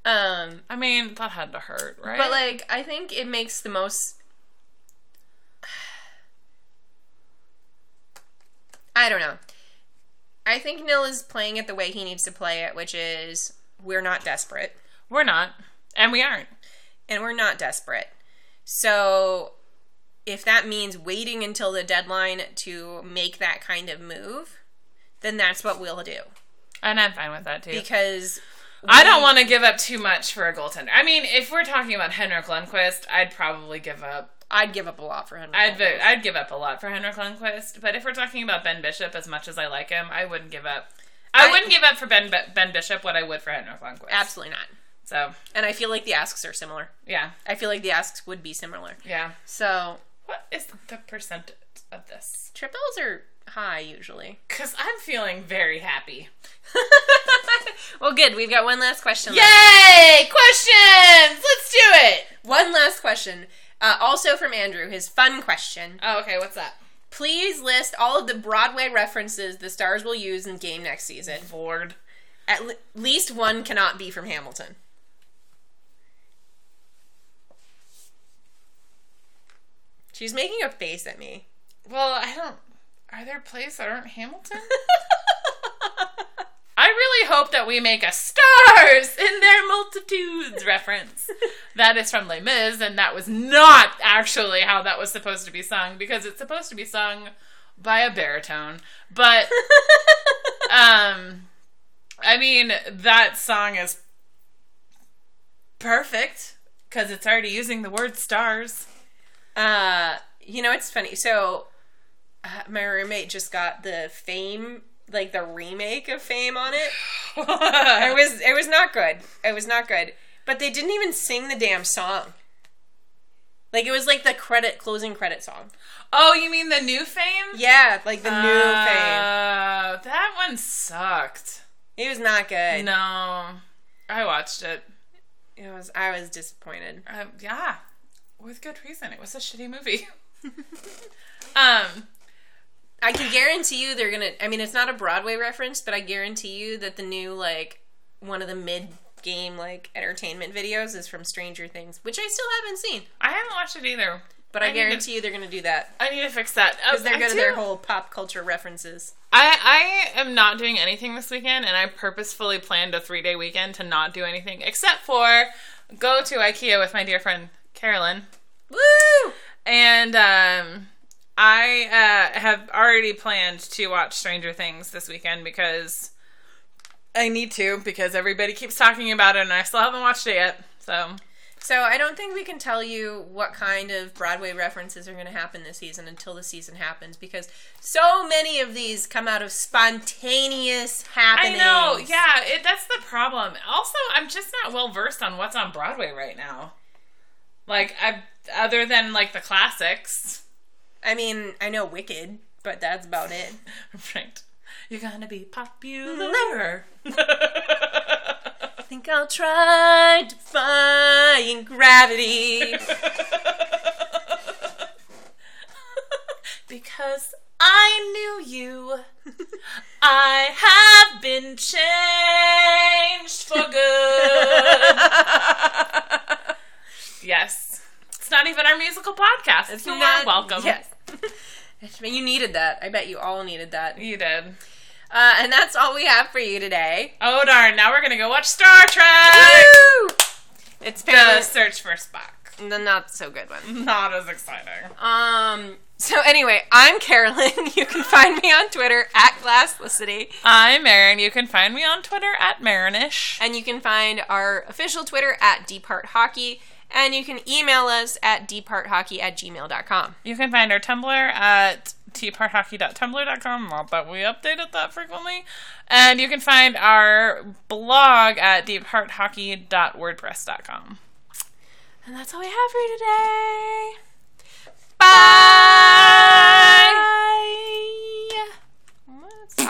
S2: Um,
S1: I mean, that had to hurt, right?
S2: but like, I think it makes the most. I don't know. I think Nill is playing it the way he needs to play it, which is we're not desperate.
S1: we're not, and we aren't.
S2: and we're not desperate. So if that means waiting until the deadline to make that kind of move, then that's what we'll do.
S1: And I'm fine with that too.
S2: Because
S1: I don't want to give up too much for a goaltender. I mean, if we're talking about Henrik Lundqvist, I'd probably give up.
S2: I'd give up a lot for Henrik.
S1: I'd vote, I'd give up a lot for Henrik Lundqvist. But if we're talking about Ben Bishop, as much as I like him, I wouldn't give up. I,
S2: I-
S1: wouldn't give up for Ben Ben Bishop what I would for Henrik Lundqvist.
S2: Absolutely not.
S1: So
S2: And I feel like the asks are similar.
S1: yeah,
S2: I feel like the asks would be similar.
S1: yeah.
S2: So
S1: What is the percentage of this?
S2: triples are high usually.
S1: Because I'm feeling very happy.
S2: well, good. We've got one last question. left.
S1: Yay! Questions. Let's do it.
S2: One last question. Uh, also from Andrew, his fun question.
S1: Oh, okay. What's that?
S2: Please list all of the Broadway references the stars will use in game next season.
S1: Ford.
S2: At le- least one cannot be from Hamilton. She's making a face at me.
S1: Well, I don't. Are there plays that aren't Hamilton? I really hope that we make a stars in their multitudes reference. that is from Les Mis, and that was not actually how that was supposed to be sung because it's supposed to be sung by a baritone. But um, I mean that song is perfect because it's already using the word stars.
S2: Uh, you know, it's funny. So, uh, my roommate just got the Fame, like the remake of Fame on it. It was it was not good. It was not good. But they didn't even sing the damn song. Like it was like the credit closing credit song.
S1: oh, you mean the new Fame?
S2: Yeah, like the new Fame.
S1: Uh, that one sucked.
S2: It was not good.
S1: No, I watched it.
S2: It was. I was disappointed.
S1: Uh, yeah, with good reason. It was a shitty movie. um,
S2: I can guarantee you they're gonna. I mean, it's not a Broadway reference, but I guarantee you that the new like one of the mid game like entertainment videos is from Stranger Things, which I still haven't seen.
S1: I haven't watched it either.
S2: But I,
S1: I need to-
S2: guarantee you they're gonna do that
S1: I need to fix that
S2: because they're
S1: I
S2: good at their whole pop culture references.
S1: I I am not doing anything this weekend, and I purposefully planned a three day weekend to not do anything except for go to IKEA with my dear friend Carolyn.
S2: Woo!
S1: And um, I uh, have already planned to watch Stranger Things this weekend because I need to because everybody keeps talking about it and I still haven't watched it yet. So
S2: So I don't think we can tell you what kind of Broadway references are going to happen this season until the season happens because so many of these come out of spontaneous happenings.
S1: I know. Yeah, it, that's the problem. Also, I'm just not well versed on what's on Broadway right now. Like, I other than like the classics,
S2: I mean, I know Wicked, but that's about it.
S1: right? You're gonna be popular. Mm-hmm.
S2: I think I'll try defying gravity.
S1: because I knew you. I have been changed for good. Yes. It's not even our musical podcast. It's you are welcome.
S2: Yes. you needed that. I bet you all needed that.
S1: You did.
S2: Uh, and that's all we have for you today.
S1: Oh darn, now we're gonna go watch Star Trek!
S2: Woo! It's
S1: The search for Spock.
S2: the not so good one.
S1: Not as exciting.
S2: Um. So anyway, I'm Carolyn. You can find me on Twitter at Glasslicity,
S1: I'm Marin. You can find me on Twitter at Marinish.
S2: and you can find our official Twitter at Deepart Hockey, and you can email us at departhockey at gmail.com.
S1: You can find our Tumblr at tparthockey.tumblr.com. but we update it that frequently. And you can find our blog at deephearthockey.wordpress.com.
S2: And that's all we have for you today. Bye. Bye.